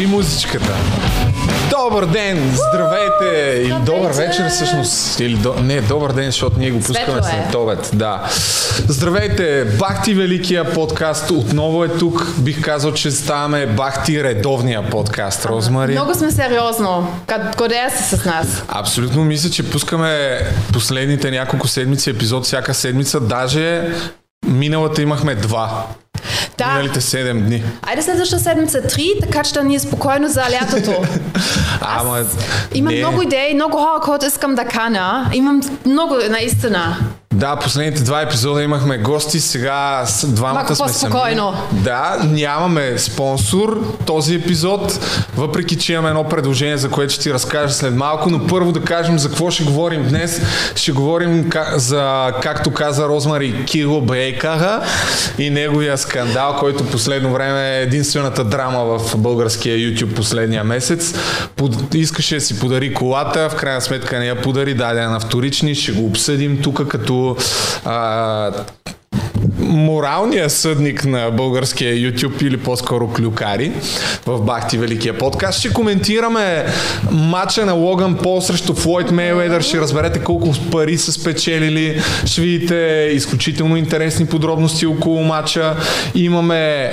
И музичката. Добър ден, здравейте! Или добър вечер всъщност. Или до... Не, добър ден, защото ние го пускаме Светло е. след обед. Да. Здравейте! Бахти Великия подкаст отново е тук. Бих казал, че ставаме Бахти редовния подкаст. Розмари. Много сме сериозно. Къд- Къде си с нас? Абсолютно мисля, че пускаме последните няколко седмици епизод всяка седмица. Даже миналата имахме два. Да. Миналите 7 дни. Айде следваща седмица три, така че да ни е спокойно за лятото. Ама, Имам не. много идеи, много хора, които искам да кана. Имам много, наистина. Да, последните два епизода имахме гости, сега с двамата Малко сме по-спокойно. сами. Да, нямаме спонсор този епизод, въпреки че имаме едно предложение, за което ще ти разкажа след малко, но първо да кажем за какво ще говорим днес. Ще говорим за, както каза Розмари, Кило Брейкара и неговия скандал, който последно време е единствената драма в българския YouTube последния месец. Под, искаше да си подари колата, в крайна сметка не я подари, даде на вторични, ще го обсъдим тук като а, моралния съдник на българския YouTube или по-скоро клюкари в Бахти Великия подкаст. Ще коментираме матча на Логан Пол срещу Флойд Мейуедър. Ще разберете колко пари са спечелили. Ще видите изключително интересни подробности около матча. Имаме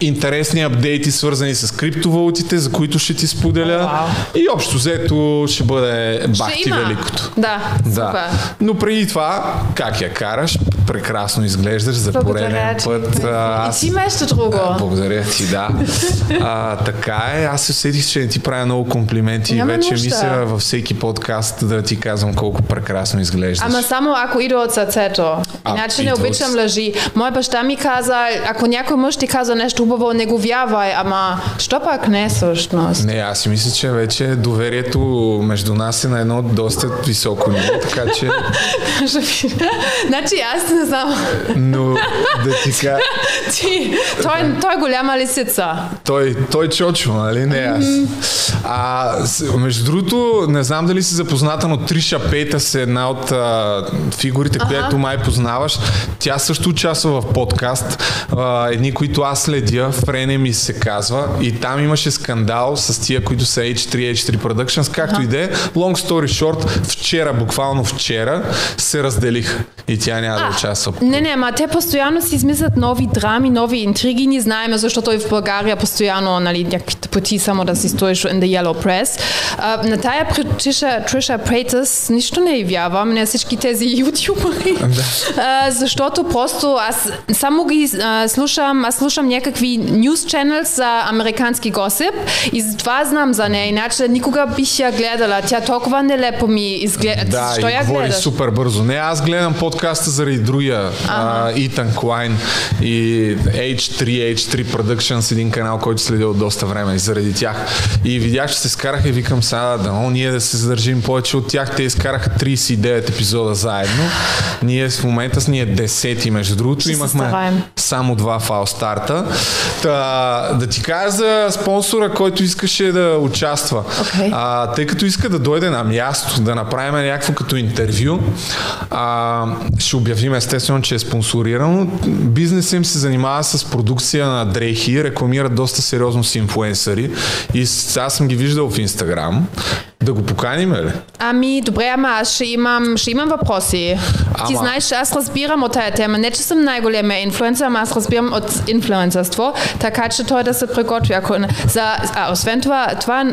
интересни апдейти свързани с криптовалутите, за които ще ти споделя. И общо взето ще бъде Бахти Ще. Великото. Да, Да. супер. Но преди това, как я караш? Прекрасно изглеждаш за пореден път. А, И Аз... ти нещо друго. А, Благодаря ти, да. А, така е. Аз се усетих, че не ти правя много комплименти. Няма Вече нужда. мисля във всеки подкаст да ти казвам колко прекрасно изглеждаш. Ама само ако иде от сърцето. Иначе не иде от- обичам лъжи. Мой баща ми каза, ако някой мъж ти каза нещо хубаво, не го вярвай. Ама, що пак не всъщност? Не, аз си мисля, че вече доверието между нас е на едно доста високо ниво, така че... значи аз не знам. Но да ти кажа... Ти, той, той е голяма лисица. Той, той чочо, нали? Не аз. А, между другото, не знам дали си запозната, но Триша Пейтас е една от а, фигурите, Аха. която май познаваш. Тя също участва в подкаст. А, едни, които аз следя, Френеми се казва. И там имаше скандал с тия, които са H3, H3 Productions. Както и да е, long story short, вчера, буквално вчера, се разделиха. И тя няма да участва. Не, не, ма те постоянно си измислят нови драми, нови интриги. Ние знаем, защото и в България постоянно нали, някакви пъти само да си стоиш in the yellow press. А, на тая Триша, Триша Прейтъс нищо не й вярвам, на всички тези ютубъри. Защото просто аз само ги а, слушам, аз слушам някакви news channels за американски госип и затова знам за нея, иначе никога бих я гледала. Тя толкова нелепо ми изгледа. Да, Що и я говори гледаш? супер бързо. Не, аз гледам подкаста заради другия. А, Итан Клайн и H3, H3 Productions, един канал, който следя от доста време и заради тях. И видях, че се скараха и викам сега, да, но ние да се задържим повече от тях. Те изкараха 39 епизода заедно. Ние в момента с ние 10 между другото. Ще Имахме само два фал старта. Та, да ти кажа за спонсора, който искаше да участва. Окей. А, тъй като иска да дойде на място, да направим някакво като интервю, а, ще обявим естествено, че е спонсорирано. Бизнесът им се занимава с продукция на дрехи, рекламират доста сериозно с инфуенсъри и аз съм ги виждал в Инстаграм. Да го поканим ли? Ами, добре, ама аз ще имам, ще имам въпроси. Ти Ама- знаеш, аз разбирам от тая тема. Не, че съм най-големия инфлуенсър, ама аз разбирам от инфлуенсърство, така че той да се не- За, а, освен това, това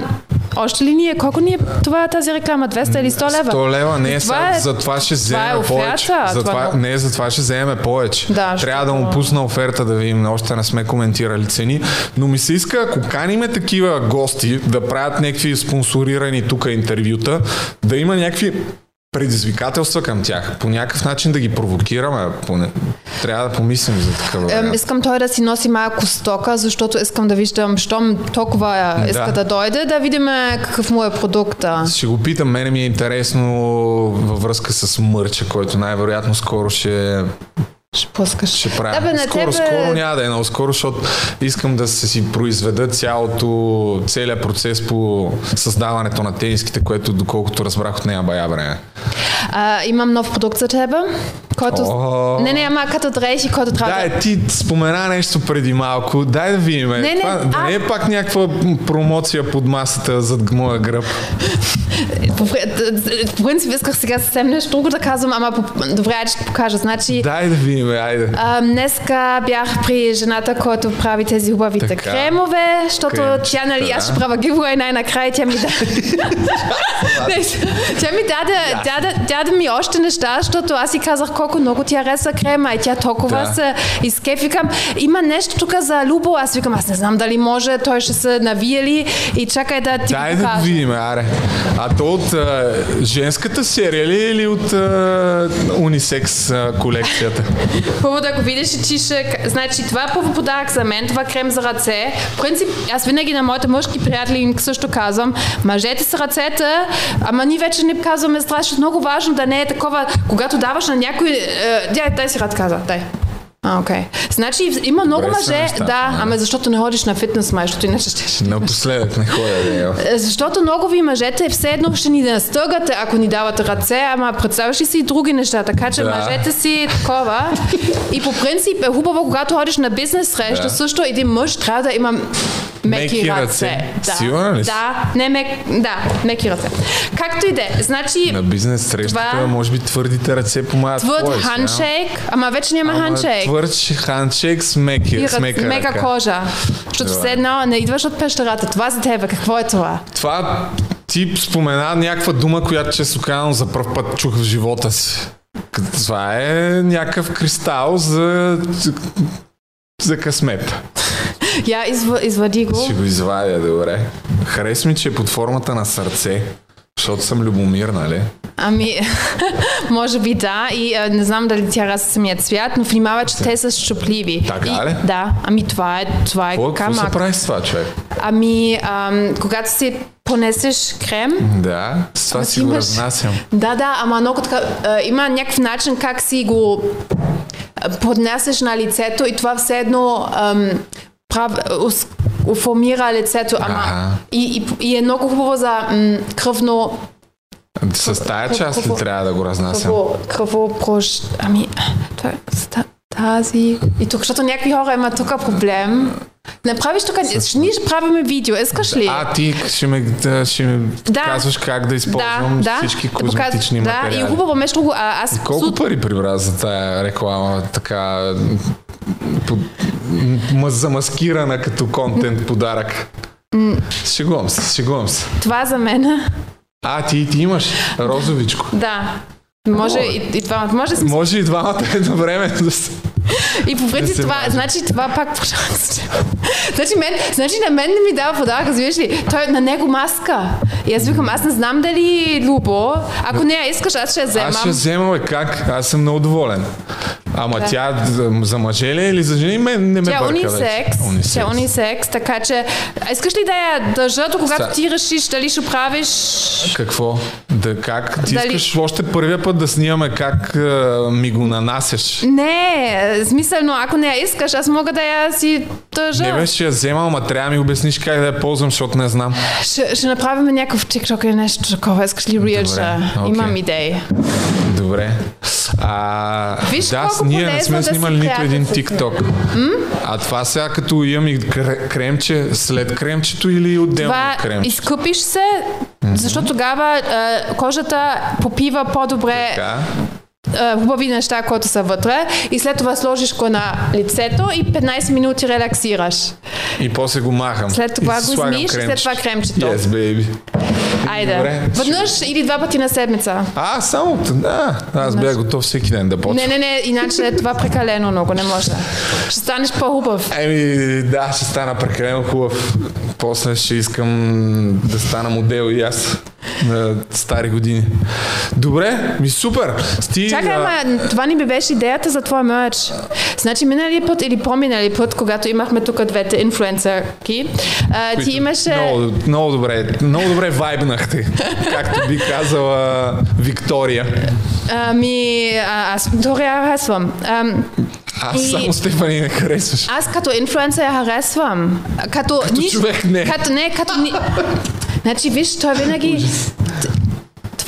още ли ни е? Колко ни е това тази реклама? 200 или 100 лева? 100 лева, не, Това това е- е, за това ще това е вземе оферта, повече. това За това, е- не, за това ще вземе повече. Да, Трябва да му пусна оферта да видим, още не сме коментирали цени. Но ми се иска, ако каниме такива гости да правят някакви спонсорирани тук интервюта, да има някакви предизвикателства към тях. По някакъв начин да ги провокираме. Поне. Трябва да помислим за такъв Ем, искам той да си носи малко стока, защото искам да виждам, щом толкова иска Да. да дойде, да видим какъв му е продукта. Ще го питам, мене ми е интересно във връзка с мърча, който най-вероятно скоро ще Ще пускаш. Ще правя. Да, бе, на скоро, тебе... скоро няма да е много скоро, защото искам да се си произведа цялото, целият процес по създаването на тениските, което доколкото разбрах от нея бая време. А, имам нов продукт за тебе, който... О. Не, не, ама като дрехи, който трябва Да, ти спомена нещо преди малко. Дай да видим. Не, не, Това, а- не е пак някаква промоция под масата зад моя гръб. По, при- по принцип исках сега съвсем нещо друго да казвам, ама по, добре, ще покажа. Значи, Дай да видим, айде. а, днеска бях при жената, която прави тези хубавите Така. кремове, защото Кремчета, тя, нали, аз ще правя giveaway най-накрая, тя ми даде... Тя ми даде, даде, даде ми още неща, защото аз си казах колко много ти хареса крема и тя толкова Да. се. Викам, има нещо тук за Любо, аз викам, аз не знам дали може, той ще се навие ли и чакай да ти Дай го да покажа. видим, аре. А то от а, женската серия ли е или от а, унисекс а, колекцията? Първо да го видиш и ще... Значи това е първо подарък за мен, това крем за ръце. В принцип, аз винаги на моите мъжки приятели също казвам, мъжете с ръцете, ама ние вече не казваме страшно много важно да не е такова, когато даваш на някой... Е, дай, дай си ръд дай. А, окей. Значи има много Добре мъже, нещата, да, да. ами защото не ходиш на фитнес, май, защото иначе ще... Напоследък не ходя да. Е, Защото много ви мъжете все едно ще ни настъгате, ако ни давате ръце, ама представяш ли си и други неща, така че Да. мъжете си такова. И по принцип е хубаво, когато ходиш на бизнес среща, Да. също един мъж трябва да има меки, Меки ръце. ръце. Да. Сигурна ли си? Да, не мек, да, меки ръце. Както и да е. Значи, На бизнес срещата, Това- може би твърдите ръце помагат. твърд хандшейк, ама вече няма Ама хандшейк. Твърд хандшейк с меки, с мека, мека ръка. кожа. Защото все едно не идваш от пещерата. Това за тебе. Какво е това? Това ти спомена някаква дума, която често казвам за първ път чух в живота си. Това е някакъв кристал за, за късмет. Я изв... извади го. Ще го извадя, добре. Харес ми, че е под формата на сърце, защото съм любомир, нали? Ами, може би да. И а, не знам дали тя раза самия цвят, но внимава, че те са щупливи. Така и, ли? Да. Ами това е, това е Какво, какво се прави с това, човек? Ами, ам, когато си понесеш крем, Да, с това си ти го имаш- разнасям. да, да, ама много така, а, има някакъв начин как си го а, поднасяш на лицето и това все едно ам, прав, ус, формира лицето, ама и, и, и е много хубаво за м, кръвно С тая част ли трябва да го разнасям? Кръво, кръвопрош... Ами, това е с та- тази... И тук, защото някакви хора имат тук проблем. Не правиш тук... Ние ще правиме видео, искаш ли? А, ти ще ме, да, ще ме Да. казваш как да използвам всички Да козметични Да, материали. и хубаво, между другото, а, аз... Колко сут- пари прибра за тая реклама, така по, м- замаскирана като контент подарък? Шегувам се, шегувам се. Това за мен. А, ти, ти имаш розовичко. Да. Може и, и двамата. Може да сме... Може и двамата едно време да се... И по принцип това, мажем. значи това пак Значи, мен, значи на мен не ми дава подарък, разбираш ли? Той на него маска. И аз викам, аз не знам дали Любо. Ако не я искаш, аз ще я вземам. Аз ще взема, бе, как? Аз съм много доволен. Ама тя за, мъже ли е или за жени? Не ме Тя е бърка унисекс. вече. Тя е унисекс, така че... А искаш ли да я държа, до когато Са- ти решиш дали ще правиш... Какво? Да, как? Ти Дали- искаш още първия път да снимаме как а, ми го нанасяш. Не, смисълно, ако не я искаш, аз мога да я си държа. Не бе, ще я взема, ама трябва да ми обясниш как да я ползвам, защото не знам. Ще, ще направим някакъв TikTok или нещо такова. Искаш ли окей. Имам идеи. Добре. А, Виж да, ние не сме да снимали нито един TikTok. А това сега като имам и кре- кремче, след кремчето или отделно Това от кремчето? изкъпиш се, защото тогава е, кожата попива по-добре Така. Е, хубави неща, които са вътре и след това сложиш го на лицето и 15 минути релаксираш. И после го махам. След това го измиеш и след това кремчето. Yes, baby. Айде. Добре. Веднъж или два пъти на седмица. А, само, да, аз бях готов всеки ден да почвам. Не, не, не, иначе е това прекалено много, не може. Ще станеш по-хубав. Еми, да, ще стана прекалено хубав. После ще искам да стана модел и аз. на стари години. Добре, ми супер. Ти, Чакай, а, ама това ни би беше идеята за твоя мерч. Значи миналия път или по-миналия път, когато имахме тук двете инфлуенсърки, ти имаше... Много, много добре, много добре вайбнахте, както би казала Виктория. Ами, аз Виктория харесвам. Ам, Аз И- само Стефани не харесваш. аз като инфлуенсър я харесвам. Като, Като нищо- човек не. Като, не, като... Ни... Значи, виж, той винаги...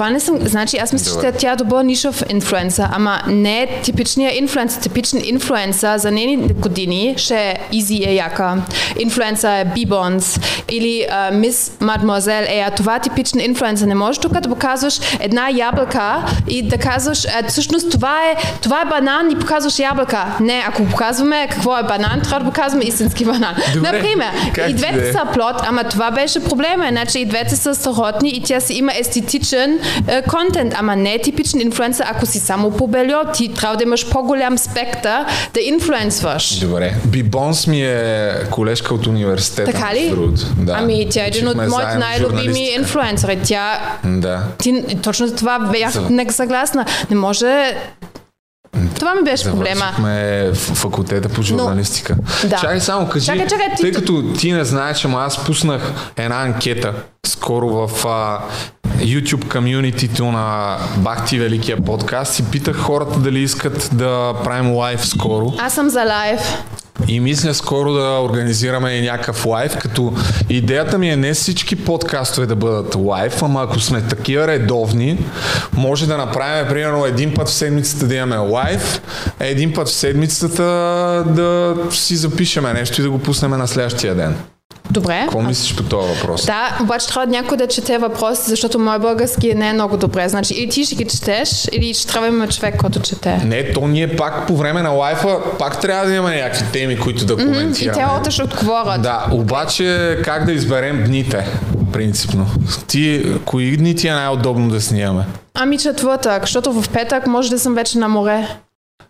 Това не съм... Значи, аз мисля, че тя е добър нишов инфлуенсър, ама не е типичният инфлуенсър. Типичен инфлуенсър за нейни години ще е Изи е яка. Инфлуенсър е Бибонс или Мис Мадмозел е. а Това е типичен инфлуенсър. Не можеш тук да показваш една ябълка и да казваш, а, всъщност това е, това е банан и показваш ябълка. Не, ако показваме какво е банан, трябва да показваме истински банан. Добре, Например, как и да е. двете са плод, ама това беше проблема. Значи и двете са страхотни и тя си има естетичен е, контент, ама не е типичен инфлуенсър, ако си само бельо. Ти трябва да имаш по-голям спектър да инфлуенсваш. Добре. Бибонс ми е колежка от университета. Така ли? Да. Ами тя е един от моите най-любими инфлуенсъри. Тя Да. ти, точно за това бях За- не съгласна. Не може... Това ми беше проблема. Завършихме факултета по журналистика. Да. Чакай само, кажи, Чакай, чакай, ти- тъй като ти не знаеш, ама аз пуснах една анкета скоро в а, YouTube комюнитито на Бахти Великия подкаст и питах хората дали искат да правим лайв скоро. Аз съм за лайв. И мисля скоро да организираме и някакъв лайв, като идеята ми е не всички подкастове да бъдат лайв, ама ако сме такива редовни, може да направим примерно един път в седмицата да имаме лайв, а един път в седмицата да си запишеме нещо и да го пуснем на следващия ден. Добре. Какво мислиш по този въпрос? Да, обаче трябва някой да чете въпроси, защото мой български не е много добре. Значи или ти ще ги четеш, или ще трябва да имаме човек, който чете. Не, то ние пак по време на лайфа пак трябва да имаме някакви теми, които да И коментираме. те още ще отговорят. Да, обаче как да изберем дните, принципно? Ти, кои дни ти е най-удобно да снимаме? Ами четвъртък, защото в петък може да съм вече на море.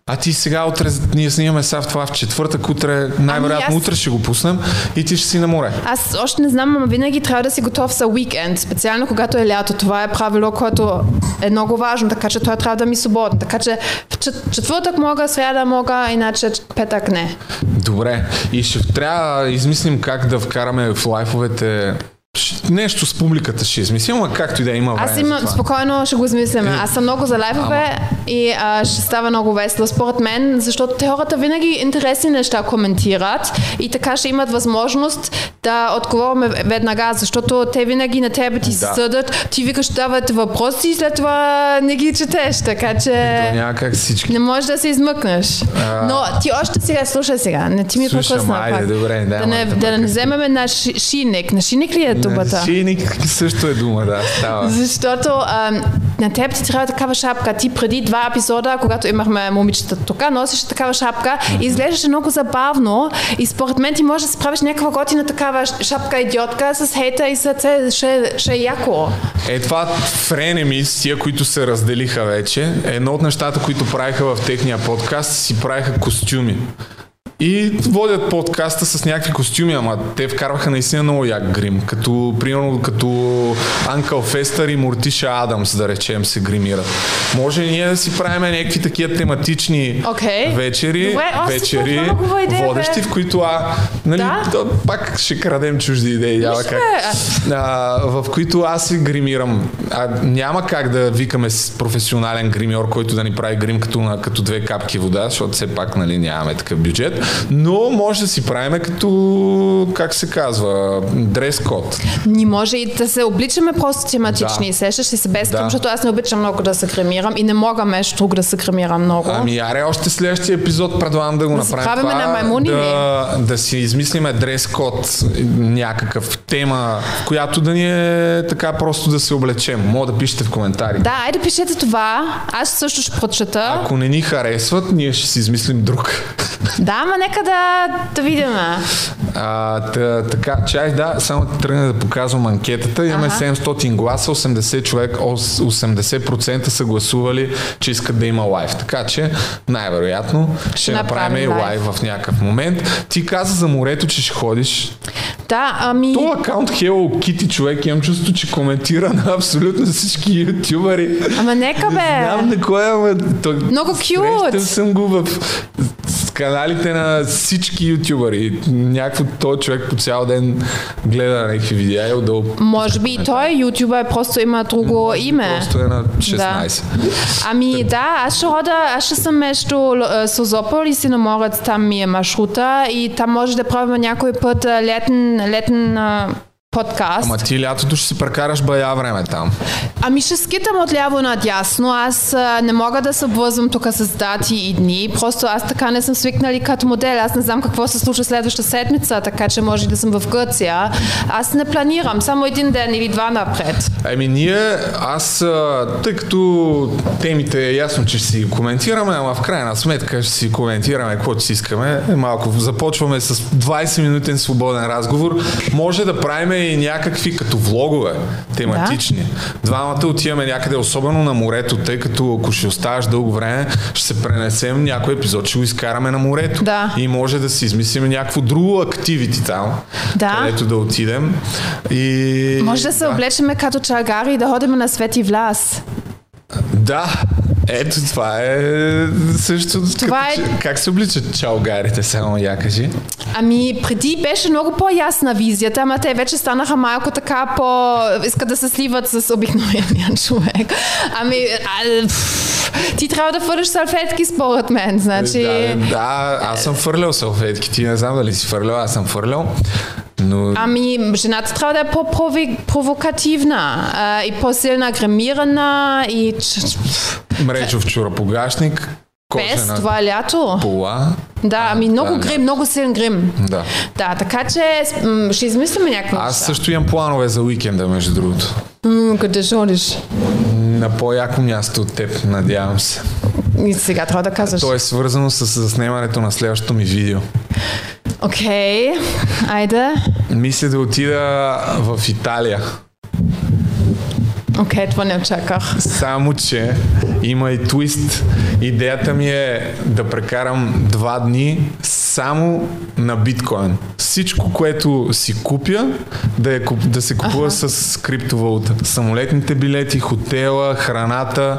А ти сега утре, ние снимаме сега в това в четвъртък, утре, най-вероятно Ами аз- утре ще го пуснем и ти ще си на море. Аз още не знам, но винаги трябва да си готов за уикенд, специално когато е лято. Това е правило, което е много важно, така че той трябва да ми е свободен. Така че в чет- четвъртък мога, сряда мога, иначе петък не. Добре. И ще трябва да измислим как да вкараме в лайфовете Нещо с публиката ще измислим, а както и да има време Аз това. спокойно ще го измислим. Аз съм много за лайфове и а, ще става много весело според мен, защото те хората винаги интересни неща коментират и така ще имат възможност да отговорим веднага, защото те винаги на тебе ти се Да. съдат, ти викаш давате въпроси и след това не ги четеш, така че То няма как всички. не можеш да се измъкнеш. А. Но ти още сега, слушай сега, не ти ми прекъсна пак. добре, да, да, не, ама, да не вземеме на ши- шиник. На шиник ли е думата? Шиник също е дума, да, става. Защото а, на теб ти трябва такава шапка. Ти преди два епизода, когато имахме момичета тук, носиш такава шапка и изглеждаше много забавно. И според мен ти можеш да справиш някаква готина такава шапка идиотка с хейта и сърце. Ще, ще е яко. Е, това френемис, тия, които се разделиха вече, едно от нещата, които правиха в техния подкаст, си правиха костюми. И водят подкаста с някакви костюми, ама те вкарваха наистина много як грим. Като, примерно, като Анкъл Фестър и Мортиша Адамс, да речем, се гримират. Може ние да си правим някакви такива тематични Окей. вечери, Добре, вечери идея, бе. водещи, в които а, нали, Да. да, пак ще крадем чужди идеи. Виж, как бе, а, в които аз си гримирам. А, няма как да викаме с професионален гримьор, който да ни прави грим като, на, като две капки вода, защото все пак нали, нямаме такъв бюджет. Но може да си правиме като, как се казва, дрес код. Ни може и да се обличаме просто тематични. Да. Сещаш ли се без Да. защото аз не обичам много да се кремирам и не мога между друго да се кремирам много. Ами, аре, още следващия епизод предлагам да го Да направим това, на маймуни да, да си измислиме дрес код, някакъв тема, в която да ни е така просто да се облечем. Мога да пишете в коментари. Да, айде пишете това. Аз също ще прочета. Ако не ни харесват, ние ще си измислим друг. Да, ама нека да, да видим. А, та, така, чай, да, само тръгна да показвам анкетата. Имаме Аха. 700 гласа, 80 човек, ос- 80% са гласували, че искат да има лайв. Така че, най-вероятно, ще направим направим и лайв. в някакъв момент. Ти каза за морето, че ще ходиш. Да, ами... То акаунт Hello Kitty човек имам чувство, че коментира на абсолютно всички ютубъри. Ама нека бе! Знам на кой, ама... Много Срещал cute. съм го в каналите на всички ютубъри. Някакво той човек по цял ден гледа някакви видеа и отдолу. Може би и той ютубър просто има друго име. Просто е на 16. Ами да, аз ще хода, аз ще съм между е, Созопол и Синоморец, там ми е маршрута и там може да правим някой път е, летен, летен е, подкаст. Ама ти лятото ще си прекараш бая време там. Ами ще скитам отляво надясно. Аз а, не мога да се обвързвам тук с дати и дни. Просто аз така не съм свикнали като модел. Аз не знам какво се случва следващата седмица, така че може да съм в Гърция. Аз не планирам, само един ден или два напред. Ами ние, аз, тъй като темите е ясно, че ще си коментираме, ама в крайна сметка ще си коментираме каквото си искаме. Малко започваме с 20 минутен свободен разговор. Може да правим и някакви като влогове, тематични. Двамата отиваме някъде, особено на морето, тъй като ако ще оставаш дълго време, ще се пренесем някой епизод, ще го изкараме на морето. Да. И може да си измислим някакво друго активити там, Да. където да отидем. И... Може да се облечеме като чалгари и да ходим на Свети Влас. Да, ето това е също. Това като, е- Как се обличат чалгарите, само я кажи. Ами, преди беше много по-ясна визията, ама те вече станаха малко така по... искат да се сливат с обикновения човек. Ами, а, пф, ти трябва да фърляш салфетки според мен, значи... Да, да, аз съм фърлял салфетки. Ти не знам дали си фърлял, аз съм фърлял. Но Ами, жената трябва да е по-провокативна а, и по-силна гримирана и мрежов чурапогашник, без това лято. пола. Да, ами много да, грим, много силен грим. Да. Да, така че ще измислиме някакви Аз неща. също имам планове за уикенда, между другото. М, къде ще ходиш? На по-яко място от теб, надявам се. И сега трябва да казваш. То е свързано с заснемането на следващото ми видео. Окей, айде. Мисля да отида в Италия. Окей, това не очаках. Само, че има и твист. Идеята ми е да прекарам два дни само на биткоин. Всичко, което си купя, да, е, да се купува Аха. с криптовалута. Самолетните билети, хотела, храната,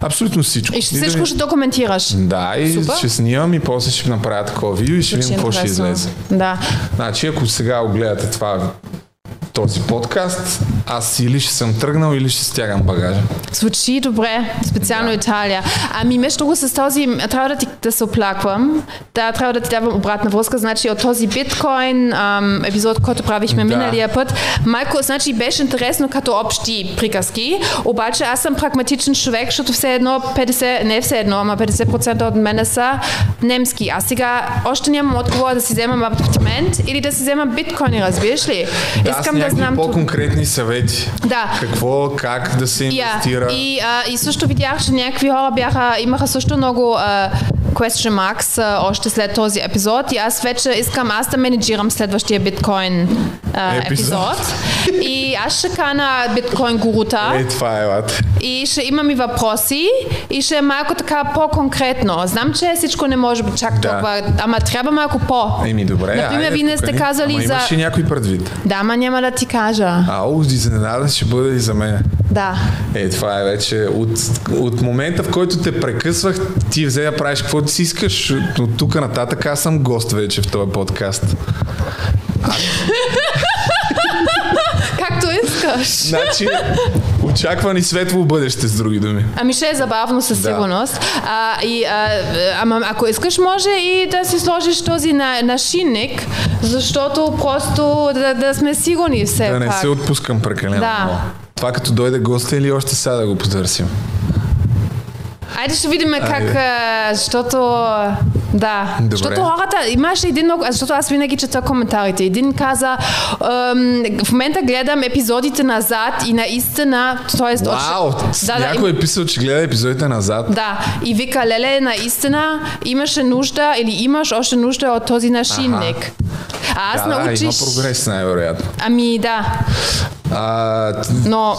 абсолютно всичко. И ще да всичко ми- ще документираш. Да, и Супер. ще снимам и после ще направя такова видео и ще видим какво ще излезе. Да. Значи, ако сега го гледате това този подкаст, аз или ще съм тръгнал, или ще стягам багажа. Звучи добре, специално Да. Италия. Ами, между другото, с този, трябва да ти да се оплаквам, да, трябва да ти давам обратна връзка, значи от този биткоин ам, епизод, който правихме Да. миналия път, малко, значи беше интересно като общи приказки, обаче аз съм прагматичен човек, защото все едно 50, не все едно, ама 50% от мене са немски. Аз сега още нямам отговор да си вземам апартамент или да си вземам биткоини, разбираш ли? Да, с някакви тук- по-конкретни съвети. Да. Какво, как да се инвестира. и, а, и също видях, че някакви хора бяха, имаха също много а, question marks а, още след този епизод и аз вече искам аз да менеджирам следващия биткоин а, Епизод. И аз ще кана биткоин гурута Е, това е, лад. и ще имам и въпроси и ще е малко така по-конкретно. Знам, че всичко не може бъде чак Да. толкова, ама трябва малко по. Еми, добре. Например, вие не сте казали Ама за... имаш ли някой предвид? Да, ма няма да ти кажа. Ау, изненадан ще бъде и за мен. Да. Е, това е вече от, от момента, в който те прекъсвах, ти взе да правиш каквото си искаш. От тук нататък аз съм гост вече в този подкаст. Както искаш. Значи, очаква ни светло бъдеще, с други думи. Ами ще е забавно със Да. сигурност. А, и, а, ама ако искаш, може и да си сложиш този на, нашинник, защото просто да, да сме сигурни все Да не пак. се отпускам прекалено Да. много. Това като дойде госта или още сега да го потърсим? Айде ще видим как, Айде. защото... Да, Добре. защото хората, имаше един много, защото аз винаги чета коментарите. Един каза, в момента гледам епизодите назад и наистина, т.е. Вау! да, да, Някой е писал, че гледа епизодите назад. Да, и вика, леле, наистина имаше нужда или имаш още нужда от този нашинник. А аз да, да, научих... има прогрес най-вероятно. Ами да, А, но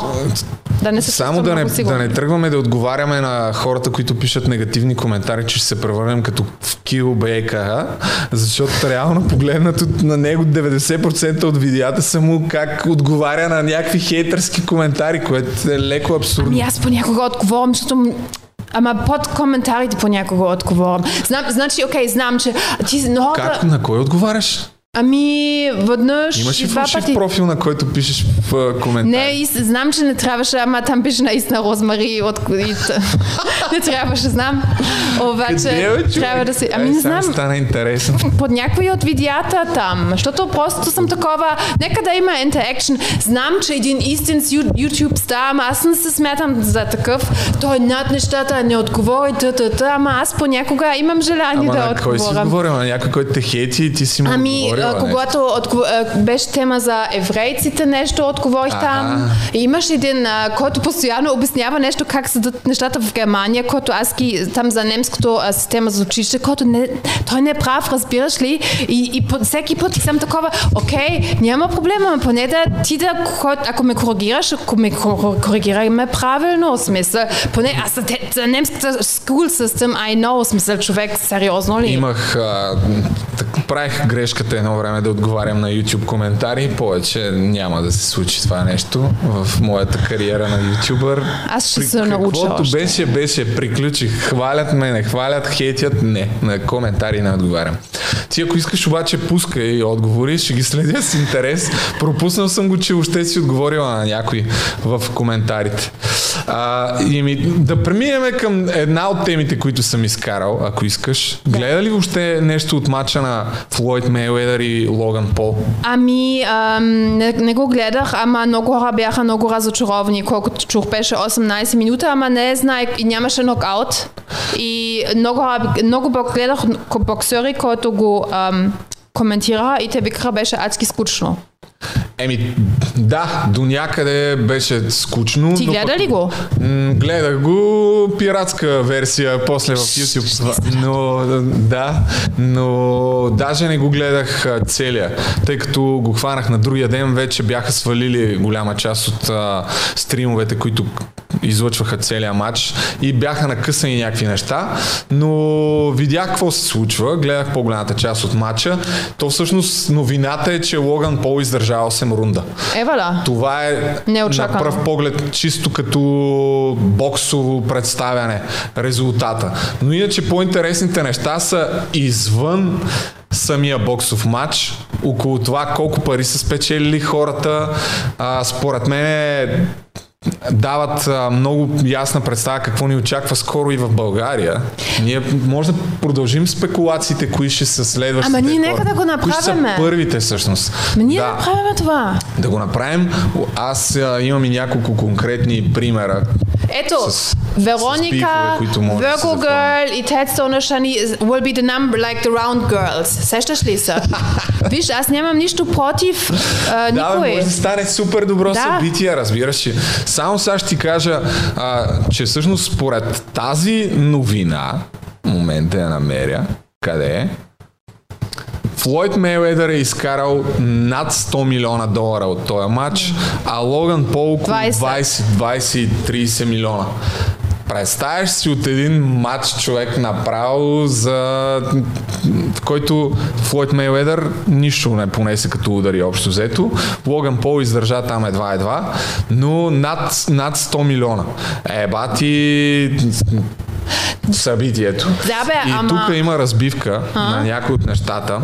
Да не се Само да не, да не тръгваме да отговаряме на хората, които пишат негативни коментари, че ще се превърнем като в Кил БК, защото реално погледнато на него 90% от видеята са му как отговаря на някакви хейтърски коментари, което е леко абсурдно. Ами аз понякога отговорам, защото Ама под коментарите понякога отговорам. Знам, значи, окей, знам, че ти много... Как, на кой отговаряш? Ами, веднъж Имаш и ли два пъти. профил, на който пишеш в а, коментари? Не, и знам, че не трябваше, ама там пише наистина Розмари от Не трябваше, знам. Обаче, Къде е, човек? трябва да си... Ами не знам, стана интересно. под някои от видеята там, защото просто съм такова, нека да има интеракшн. Знам, че един истински YouTube стар, ама аз не се смятам за такъв. Той е над нещата, не отговори, ама аз понякога имам желание Ама да на кой си отговоря. отговорил? На някой, който те хейти и ти си му Ами, отговорила а, нещо? когато отго... а, беше тема за еврейците, нещо отговорих там. И имаш един, а, който постоянно обяснява нещо как седат нещата в Германия, който аз ги там за немското а, система за училище, който не, той не е прав, разбираш ли? И, и по, всеки път съм такова, окей, няма проблема, ама поне да ти да, ако ме коригираш, ако ме кор- коригирай ме правилно, смисъл. Поне аз за, немската school system, I know, смисъл, човек, сериозно ли? Имах, а, так, правих грешката едно време да отговарям на YouTube коментари, повече няма да се случи това нещо в моята кариера на ютубър. Аз ще При се науча Каквото още. беше, беше, приключих. Хвалят ме, не хвалят, хейтят, не. На коментари не отговарям. Ти ако искаш обаче пускай отговори, ще ги следя с интерес. Пропуснал съм го, че още си отговорила на някой в коментарите. А, и ми, да преминем към една от темите, които съм изкарал, ако искаш. Гледа ли въобще нещо от мача на Флойд Мейуедър и Логан Пол? Ами, ам, не, не го гледах, ама много хора бяха много разочаровани, колкото чух беше 18 минути, ама не знаех и нямаше нокаут. И много, много гледах боксери, който го ам, коментира и те викаха беше адски скучно. Еми, да, до някъде беше скучно. Ти гледа пък- ли го? М, Гледах го пиратска версия после в YouTube. Но да, но даже не го гледах целия, тъй като го хванах на другия ден, вече бяха свалили голяма част от а, стримовете, които излъчваха целия матч и бяха накъсани някакви неща, но видях какво се случва, гледах по-голямата част от матча. То всъщност новината е, че Логан Пол издържа 8 рунда. Ева да. Това е Неочаквано. на пръв поглед чисто като боксово представяне резултата. Но иначе по-интересните неща са извън самия боксов матч, около това колко пари са спечелили хората. А, според мен е дават а, много ясна представа какво ни очаква скоро и в България. Ние може да продължим спекулациите, кои ще са следващите Ама ние нека да го Кои ще са първите всъщност. Ма ние да. да. правим това. Да го направим. Аз а, имам и няколко конкретни примера. Ето, С- да се Virgo запомнят. Girl и Ted Shani is- will be the number like the round girls. Сещаш ли се? Виж, аз нямам нищо против а, Да, бе, никой. може да стане супер добро Да. събитие, разбираш ли. Само сега ще ти кажа, а, че всъщност според тази новина, момента я намеря, къде е? Флойд Мейуедър е изкарал над 100 милиона долара от този матч, а Логан Пол около 20. 20, 20-30 милиона. Представяш си от един матч човек направо, за който Флойд Мейуедър нищо не понесе като удари общо взето. Логан Пол издържа там едва-едва, но над, над 100 милиона. Е, бати събитието. Да, бе, И ама- тук има разбивка на някои от нещата,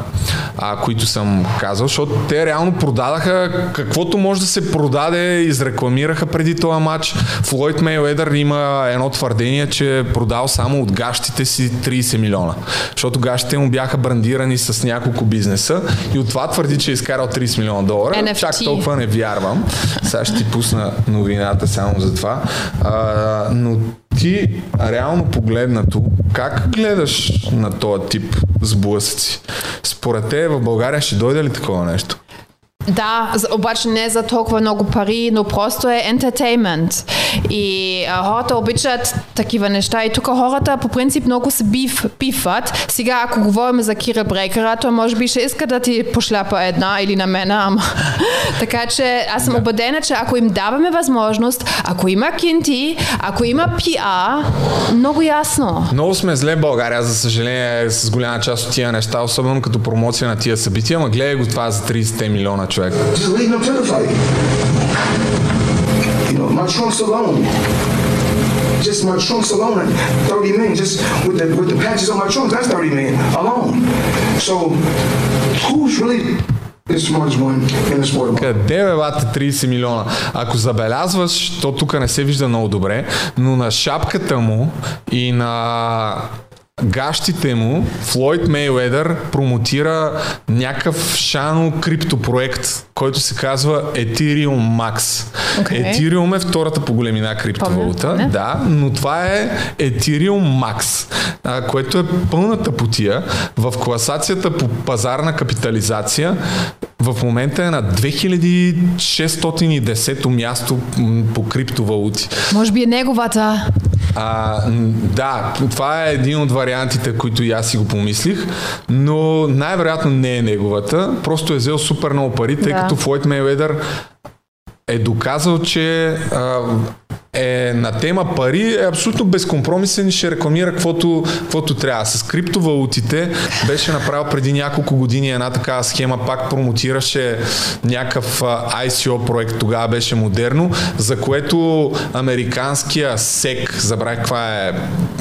а, които съм казал, защото те реално продадаха каквото може да се продаде, изрекламираха преди този матч. Флойд Мейуедър има едно твърдение, че е продал само от гащите си 30 милиона. Защото гащите му бяха брандирани с няколко бизнеса и от това твърди, че е изкарал 30 милиона долара. NFT. Чак толкова не вярвам. Сега ще ти пусна новината само за това. А, но ти реално погледнато, как гледаш на този тип сблъсъци? Според те в България ще дойде ли такова нещо? Да, обаче не за толкова много пари, но просто е ентертеймент. И а, хората обичат такива неща. И тук хората по принцип много се бив, бифват. Сега, ако говорим за Кира Брейкера, той може би ще иска да ти пошляпа една или на мен, ама... така че аз съм убедена, че ако им даваме възможност, ако има кинти, ако има пиа, много ясно. Много сме зле в България, за съжаление, с голяма част от тия неща, особено като промоция на тия събития, ама гледай го това за 30 милиона човек. You know, my trunks alone. Just my trunks alone, 30 million. Just with the with the patches on my trunks, that's 30 million alone. So who's really къде бе, бате, 30 милиона? Ако забелязваш, то тук не се вижда много добре, но на шапката му и на гащите му Флойд Мейуедър промотира някакъв шано криптопроект, който се казва Ethereum Max. Okay. Ethereum е втората по големина криптовалута, Помня, да, но това е Ethereum Max, а, което е пълната потия в класацията по пазарна капитализация в момента е на 2610 място по криптовалути. Може би е неговата. А, да, това е един от вариантите, които и аз си го помислих, но най-вероятно не е неговата. Просто е взел супер много пари, тъй да. като Флойд Мейведър е доказал, че е на тема пари е абсолютно безкомпромисен и ще рекламира каквото, каквото трябва. С криптовалутите беше направил преди няколко години една такава схема, пак промотираше някакъв ICO проект, тогава беше модерно, за което американския SEC, забравих каква е,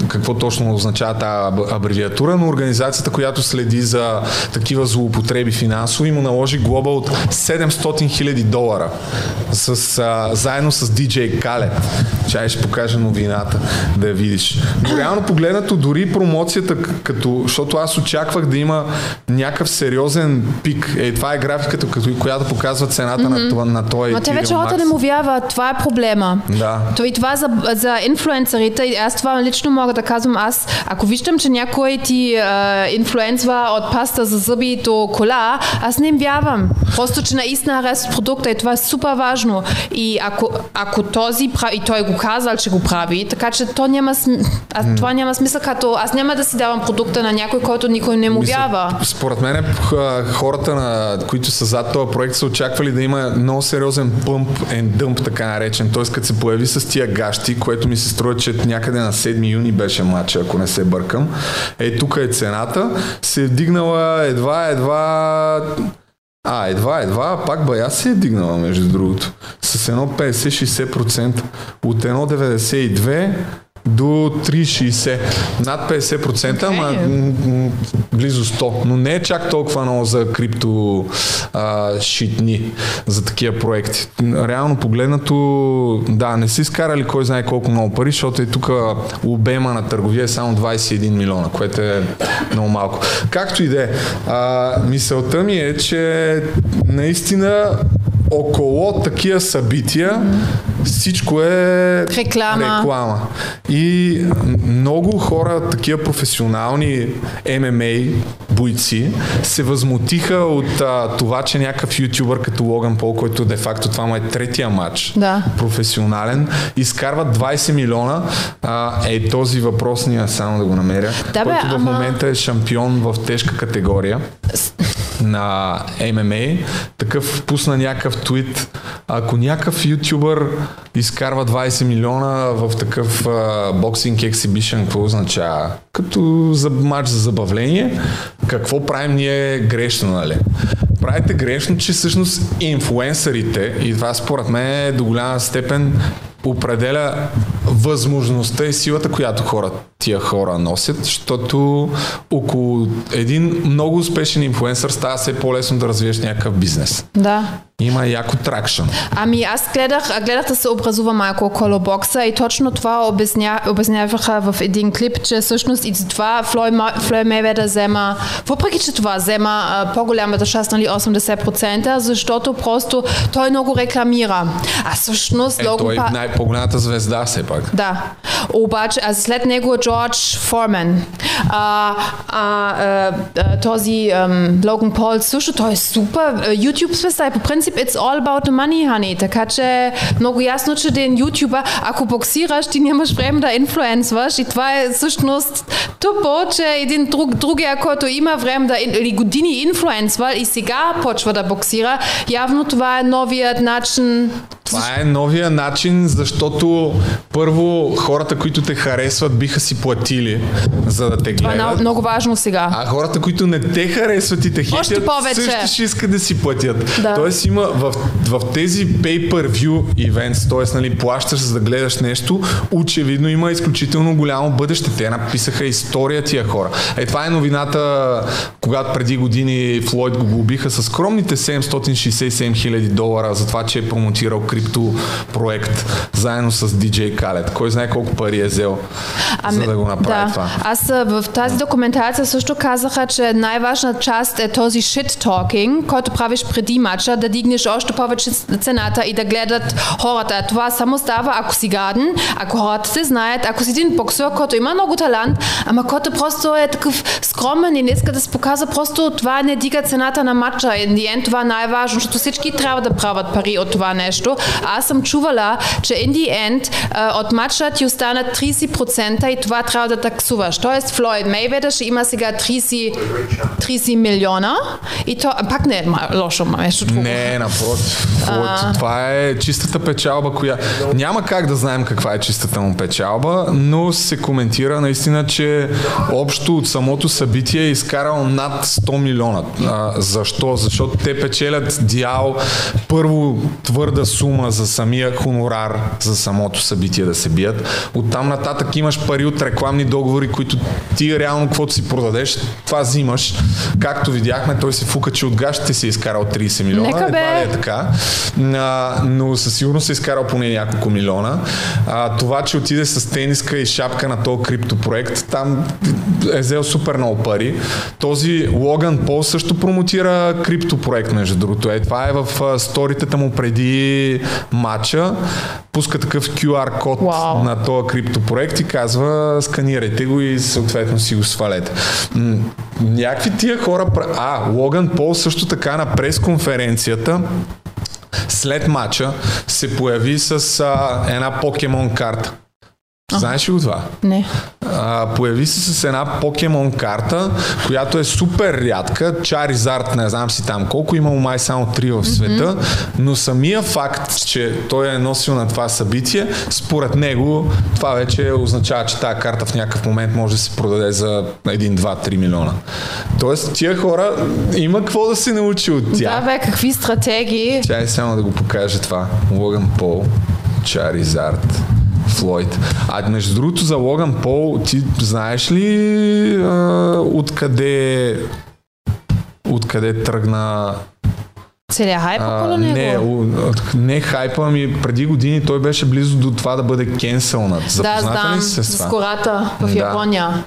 какво точно означава тази абревиатура, но организацията, която следи за такива злоупотреби финансови, му наложи глоба от 700 000 долара с, а, заедно с DJ Khaled. Чай ще покажа новината, да я видиш. Но реално погледнато, дори промоцията, като, защото аз очаквах да има някакъв сериозен пик. Е, това е графиката, като, която показва цената mm-hmm. на, това, на този Но те вече хората не му вярват, това е проблема. Да. То и това за, за инфлуенсърите, аз това лично мога да казвам, аз ако виждам, че някой ти а, инфлуенсва от паста за зъби до кола, аз не им вярвам. Просто, че наистина харесват продукта и това е супер важно. И ако, ако този прави, той го казал, че го прави, така че то няма, см... а, mm. това няма смисъл, като аз няма да си давам продукта на някой, който никой не му вява. Според мен хората, на, които са зад този проект, са очаквали да има много сериозен пъмп and дъмп, така наречен. Т.е. като се появи с тия гащи, което ми се струва, че някъде на 7 юни беше матча, ако не се бъркам. Е, тук е цената. Се е вдигнала едва, едва а, едва, едва, пак бая се е дигнала, между другото. С едно 50-60%. От 1,92 до 3,60. Над 50%, ама okay. близо 100. Но не е чак толкова много за крипто а, шитни, за такива проекти. Реално погледнато, да, не си изкарали кой знае колко много пари, защото и тук обема на търговия е само 21 милиона, което е много малко. Както и да е, мисълта ми е, че наистина около такива събития mm-hmm. всичко е реклама. реклама. И много хора, такива професионални ММА бойци, се възмутиха от а, това, че някакъв ютубър като Логан Пол, който де-факто това му е третия матч, да. професионален, изкарва 20 милиона. А, е този въпрос ние само да го намеря, да, бе, който в ама... момента е шампион в тежка категория на ММА. Такъв пусна някакъв твит. Ако някакъв ютубър изкарва 20 милиона в такъв боксинг ексибишън, какво означава? Като за матч за забавление, какво правим ние грешно, нали? Правите грешно, че всъщност инфуенсърите, и това според мен е до голяма степен определя възможността и силата, която хора, тия хора носят, защото около един много успешен инфлуенсър става все по-лесно да развиеш някакъв бизнес. Да. Има яко тракшн. Ами аз гледах, гледах да се образува малко около бокса и точно това обясня, обясняваха в един клип, че всъщност и това Флой, Флой Мейведа взема, въпреки че това взема а, по-голямата част, нали 80%, защото просто той много рекламира. А всъщност е, той е най- по-голямата звезда все пак. Да. обаче, а след него Джордж А, а, този Логан Пол също, той е супер. YouTube звезда по принцип it's all about the money, honey. Така че много ясно, че един ютубър, ако боксираш, ти нямаш време да инфлуенсваш и това е всъщност тъпо, че един друг, другия, който има време да или години инфлуенсва и сега почва да боксира, явно това е новият начин това е новия начин, защото първо хората, които те харесват, биха си платили, за да те гледат. Това е много важно сега. А хората, които не те харесват и те хейтят, също ще искат да си платят. Да. Тоест има в, в тези pay-per-view events, т.е. Нали, плащаш за да гледаш нещо, очевидно има изключително голямо бъдеще. Те написаха история тия хора. Е, това е новината, когато преди години Флойд го убиха с скромните 767 хиляди долара за това, че е промотирал крипто проект заедно с DJ Khaled. Кой знае колко пари е взел, ами, за да го направи да. това. Аз в тази документация също казаха, че най-важна част е този shit talking, който правиш преди матча, да дигнеш още повече цената и да гледат хората. Това само става, ако си гаден, ако хората се знаят, ако си един боксер, който има много талант, ама който просто е такъв скромен и не иска да се показва, просто това не дига цената на матча. И това е най-важно, защото всички трябва да правят пари от това нещо. Аз съм чувала, че in the end от матча ти останат 30% и това трябва да таксуваш. Тоест Флойд Мейведър ще има сега 30, 30 милиона и то пак не е лошо нещо друго. Не, напротив. А... Това е чистата печалба, коя... Няма как да знаем каква е чистата му печалба, но се коментира наистина, че общо от самото събитие е изкарал над 100 милиона. А, защо? Защото те печелят дял първо твърда сума за самия хонорар, за самото събитие да се бият. Оттам нататък имаш пари от рекламни договори, които ти реално каквото си продадеш, това взимаш. Както видяхме, той се фука, че от гащите си е изкарал 30 милиона. Нека бе. Едва ли е така. А, но със сигурност е изкарал поне няколко милиона. А, това, че отиде с тениска и шапка на този криптопроект, там е взел супер много пари. Този Логан Пол също промотира криптопроект, между другото. Е, това е в сторитата му преди матча, пуска такъв QR код wow. на този криптопроект и казва сканирайте го и съответно си го свалете. Някакви тия хора... А, Логан Пол също така на пресконференцията след матча се появи с а, една покемон карта. Знаеш ли го това? Не. А, появи се с една покемон карта, която е супер рядка. Чаризард, не знам си там колко, има май само три в света, mm-hmm. но самия факт, че той е носил на това събитие, според него това вече означава, че тази карта в някакъв момент може да се продаде за 1, 2, 3 милиона. Тоест, тия хора има какво да се научи от тях. Да, бе, какви стратегии. Чай само да го покажа това. Логан Пол, Чаризард. Флойд. А между другото за Логан Пол, ти знаеш ли а, откъде откъде тръгна Целият хайп около него? Не, не хайпа, ами преди години той беше близо до това да бъде кенселнат. да, знам, ли с, с гората в Япония.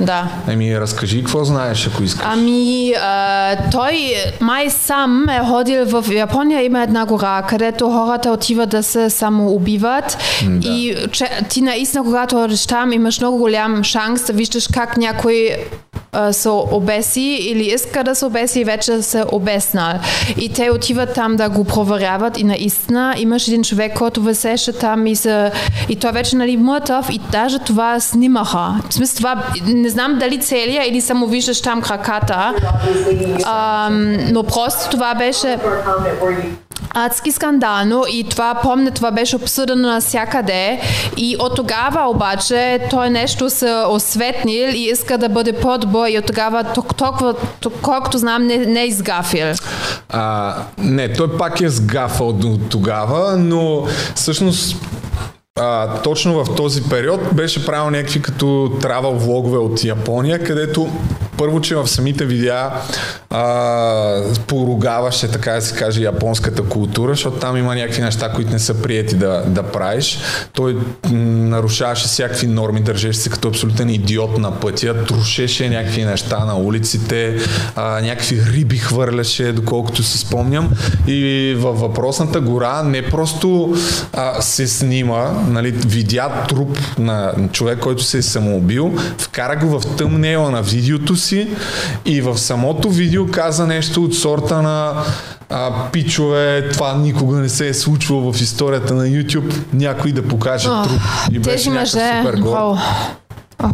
Да. Еми, разкажи какво знаеш, ако искаш. Ами, а, той май сам е ходил в Япония, има една гора, където хората отиват да се само убиват. Да. И че, ти наистина, когато ходиш там, имаш много голям шанс да виждаш как някой се обеси или иска да се обеси и вече се обеснал. И те отиват там да го проверяват и наистина имаш един човек, който висеше там и, се, и той вече нали мъртъв и даже това снимаха. В смисъл това, не знам дали целия или само виждаш там краката, а, но просто това беше адски скандално и това, помня, това беше обсъдено навсякъде и от тогава обаче той нещо се осветнил и иска да бъде по-добър и от тогава толкова, колкото знам, не, не е изгафил. А, не, той пак е сгафал до тогава, но всъщност а, точно в този период беше правил някакви като травал влогове от Япония, където първо, че в самите видеа а, поругаваше, така да се каже, японската култура, защото там има някакви неща, които не са приети да, да правиш. Той нарушаваше всякакви норми, държеше се като абсолютен идиот на пътя, трушеше някакви неща на улиците, а, някакви риби хвърляше, доколкото си спомням. И във въпросната гора не просто а, се снима, нали, видя труп на човек, който се е самоубил, вкара го в тъмнела на видеото си и в самото видео каза нещо от сорта на а, пичове, това никога не се е случвало в историята на YouTube, някой да покаже труп. И беше мъже, супер гол.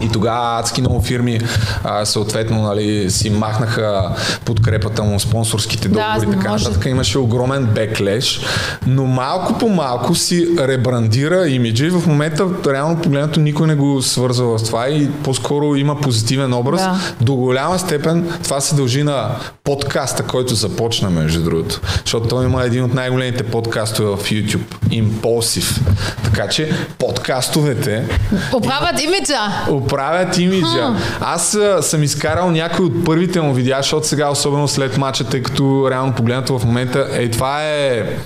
И тогава адски много фирми а, съответно нали, си махнаха подкрепата му, спонсорските Да, договори и така може. нататък. Имаше огромен беклеш, но малко по малко си ребрандира имиджа и в момента реално погледнато никой не го свързва в това и по-скоро има позитивен образ. Да. До голяма степен това се дължи на подкаста, който започна между другото. Защото той има един от най-големите подкастове в YouTube. Impulsive. Така че подкастовете Оправят имиджа. оправят имиджа. Аз съм изкарал някой от първите му видеа, защото сега, особено след мача, тъй като реално погледнато в момента, е това е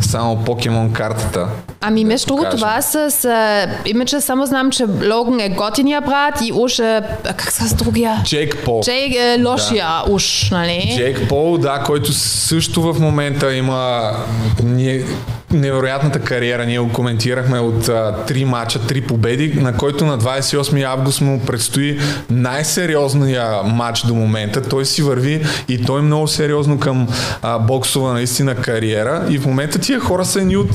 само покемон картата. Ами между другото, това с, с имиджа само знам, че Логан е готиния брат и уж е, как се казва другия? Джейк Пол. Джейк е лошия уж, нали? Джейк Пол, да, който също в момента има ние, невероятната кариера. Ние го коментирахме от а, три мача, три победи, на който на 28 август му предстои най-сериозния матч до момента. Той си върви и той много сериозно към а, боксова наистина кариера. И в момента тия хора са едни от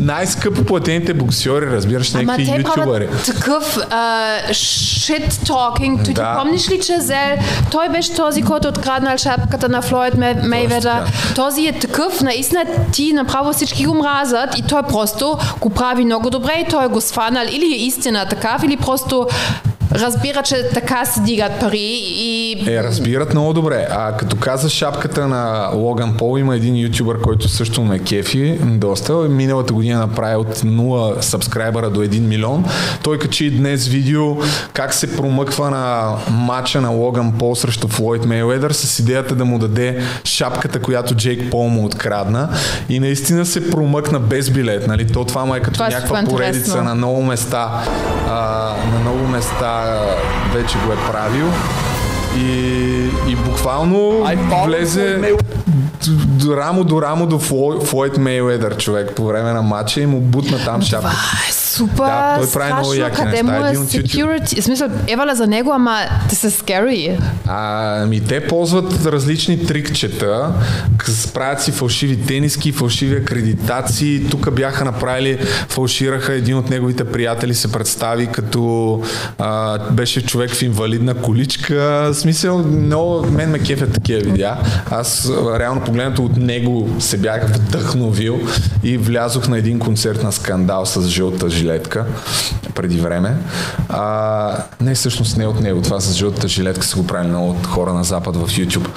най-скъпо платените боксьори, разбираш, Ама някакви те ютубъри. такъв shit talking. Ти, Да. ти помниш ли, че Зел, той беше този, който откраднал шапката на Флойд Ме- Мейведър. Този е такъв, наистина ти направо всички го мразят и той просто го прави много добре и той го сфанал. Или е истина такав, или просто разбира, че така се дигат пари и Е, разбират много добре. А като каза шапката на Логан Пол, има един ютубър, който също ме кефи доста. Миналата година направи от 0 сабскрайбъра до 1 милион. Той качи днес видео как се промъква на матча на Логан Пол срещу Флойд Мейуедър с идеята да му даде шапката, която Джейк Пол му открадна. И наистина се промъкна без билет. Нали? То това му е като Това е някаква поредица на много места. А, на много места вече го е правил. И, и буквално влезе д- рамо до рамо до Флой- Флойд Мейуедър човек по време на матча и му бутна там шапка. Е супер Да, той прави много яки Къде неща. му е security? В смисъл, евала за него, ама те са scary. А, ами те ползват различни трикчета, правят си фалшиви тениски, фалшиви акредитации. Тук бяха направили, фалшираха един от неговите приятели се представи като а, беше човек в инвалидна количка. В смисъл, много, мен ме кефят такива видеа. Аз а, реално погледнато от него се бях вдъхновил и влязох на един концерт на скандал с жълта жилетка преди време. А, не, всъщност не от него. Това с жълтата жилетка са го правили много от хора на Запад в YouTube.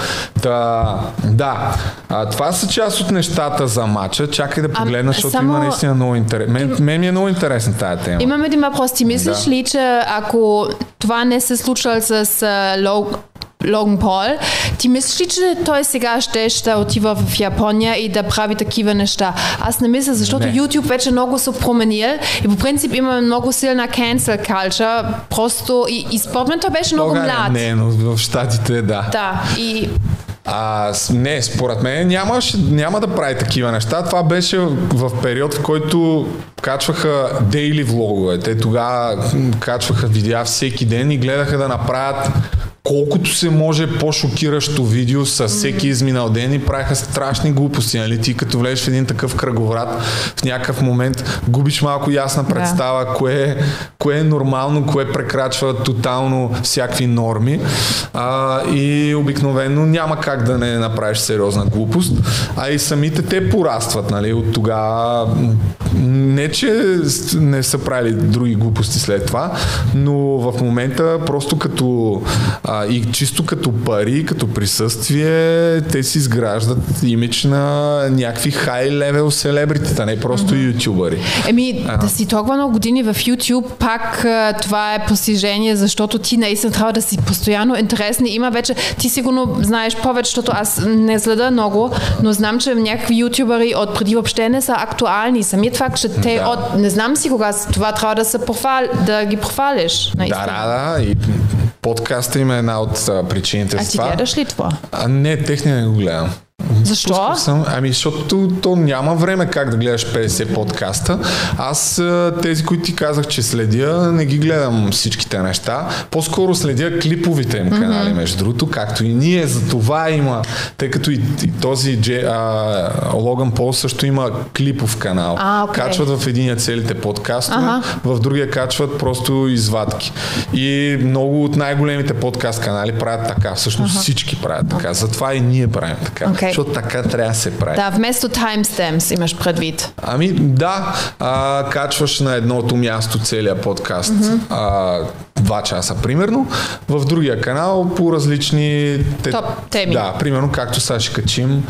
Та, да, а, това са част от нещата за матча. Чакай да погледна, защото само- има наистина много интерес. Мен, мен ми е много интересна тая тема. Имам един въпрос. Ти мислиш Да. ли, че ако това не се случва с а, Логан Пол, ти мислиш ли, че той сега ще, ще отива в Япония и да прави такива неща? Аз не мисля, защото Не. YouTube вече много се променил и по принцип има много силна cancel culture. Просто и, и според той беше много България млад. Не, но в Штатите да. Да, и А, не, според мен нямаш, няма да прави такива неща. Това беше в период, в който качваха дейли влогове. Те тогава качваха видеа всеки ден и гледаха да направят колкото се може по-шокиращо видео с всеки изминал ден и правиха страшни глупости. Нали? Ти като влезеш в един такъв кръговрат, в някакъв момент губиш малко ясна представа кое, е- кое е нормално, кое прекрачва тотално всякакви норми. А, и обикновено няма как да не направиш сериозна глупост. А и самите те порастват. Нали? От тогава не че не са правили други глупости след това, но в момента просто като а, и чисто като пари, като присъствие, те си изграждат имидж на някакви хай-левел селебритита, не просто mm-hmm. ютубъри. Еми, а. да си толкова много години в YouTube, пак това е постижение, защото ти наистина трябва да си постоянно интересни. Има вече, ти сигурно знаеш повече, защото аз не следа много, но знам, че някакви ютубъри от преди въобще не са актуални. Самият факт, че те да. от... Не знам си кога това трябва да, се профал, да ги профалиш. Да, да, да. И подкаста има една от причините а за това. А ти гледаш ли това? А, не, техния не го гледам. Защо? Съм, ами, защото то няма време как да гледаш 50 подкаста. Аз тези, които ти казах, че следя, не ги гледам всичките неща. По-скоро следя клиповите им канали, mm-hmm. между другото, както и ние. За това има, тъй като и, и този а, Логан Пол също има клипов канал. А, okay. Качват в единия целите подкастове, ага. в другия качват просто извадки. И много от най-големите подкаст канали правят така. Всъщност ага. всички правят така. Затова и ние правим така. Okay. Защото така трябва да се прави. Да, вместо timestamps имаш предвид. Ами да, а, качваш на едното място целият подкаст. Mm-hmm. А, два часа, примерно. В другия канал по различни... Топ теми. Да, примерно както сега ще качим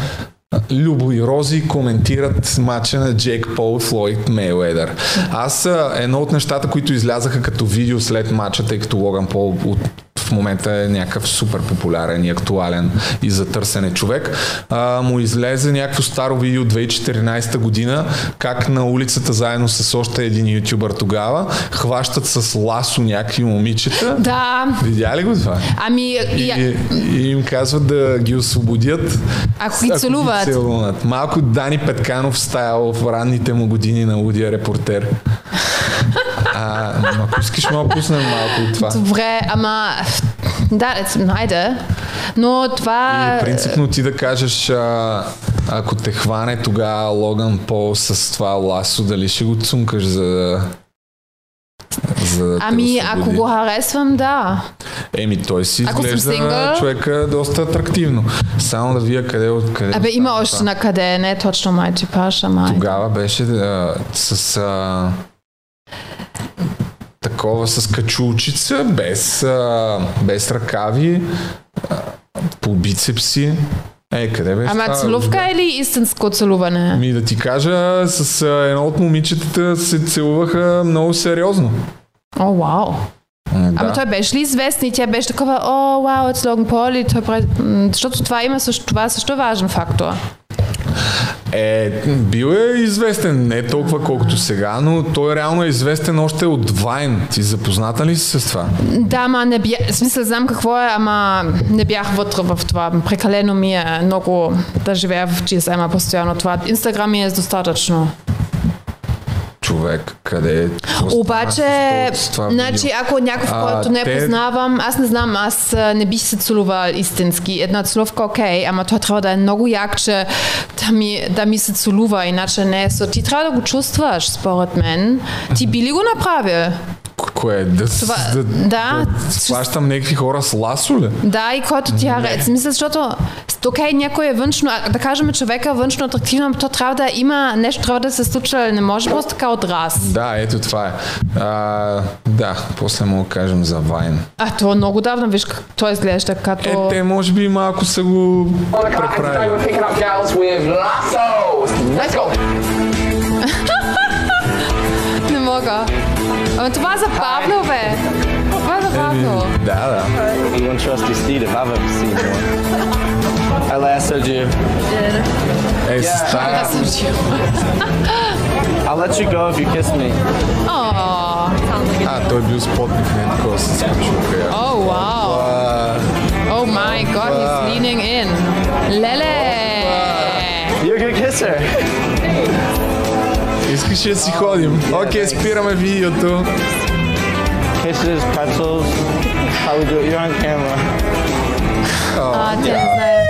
Любо и Рози коментират матча на Джейк Пол Флойд Мейуедър. Аз едно от нещата, които излязаха като видео след матча, тъй като Логан Пол от в момента е някакъв супер популярен и актуален и за търсене човек. А, му излезе някакво старо видео 2014 година, как на улицата заедно с още един ютубър тогава хващат с ласо някакви момичета. Да. Видя ли го това? Ами... И, я... и им казват да ги освободят. Ако ги целуват. Ги целунат. Малко Дани Петканов стайл в ранните му години на Лудия репортер. А, ако искаш, мога пуснем малко от това. Добре, ама да, найде. Но това... И принципно ти да кажеш, а, ако те хване тогава Логан Пол с това ласо, дали ще го цункаш за за да ами, ако го харесвам, да. Еми, той си ако изглежда човека доста атрактивно. Само да вия къде от къде. Абе, има още на къде, не точно май типаж, ама... Тогава беше а, с... А, такова с качулчица, без, а, без ръкави, а, по бицепси. Е, къде беше? Ама целувка да. или истинско целуване? Ми да ти кажа, с а, едно от момичетата се целуваха много сериозно. О, вау. Да. Ама той беше ли известен и тя беше такова, о, вау, it's Logan Paul и той... Защото това има също, това също е важен фактор. Е, бил е известен, не толкова колкото сега, но той реално е известен още от Вайн. Ти запозната ли си с това? Да, ама не бях, в смисъл знам какво е, ама не бях вътре в това. Прекалено ми е много да живея в GSM постоянно това. Инстаграм ми е достатъчно човек, къде е. Обаче, значи, ако някой, който не те... познавам, аз не знам, аз не бих се целувал истински. Една целувка, окей, ама той трябва да е много як, че да ми, да ми се целува, иначе не е. So, ти трябва да го чувстваш, според мен. Ти би ли го направил? Кое? Да, Това, да, да, да сващам някакви хора с ласо ли? Да, и който ти хареса. Мисля, защото окей, okay, някой е външно, да кажем човека е външно атрактивно, то трябва да има нещо, трябва да се случва, не може просто така от раз. Да, ето това е. А, да, после му кажем за Вайн. А, то е много давно, виж как той изглежда като... Е, те може би малко са го преправили. не мога. Ама това за Павло, бе. Това за Павло. Да, да. You won't trust your Steve if I've ever seen one. I lassoed you. Ей, Yeah. с тая. I'll let you go if you kiss me. О, А, той е бил спотник на такова с качулка. О, вау. Oh my god, he's leaning in. Леле! You're a good kisser. Искаш ли да си ходим? Окей, спираме видеото. Kisses, pretzels. How we do it? You're on camera. А, те не знаят.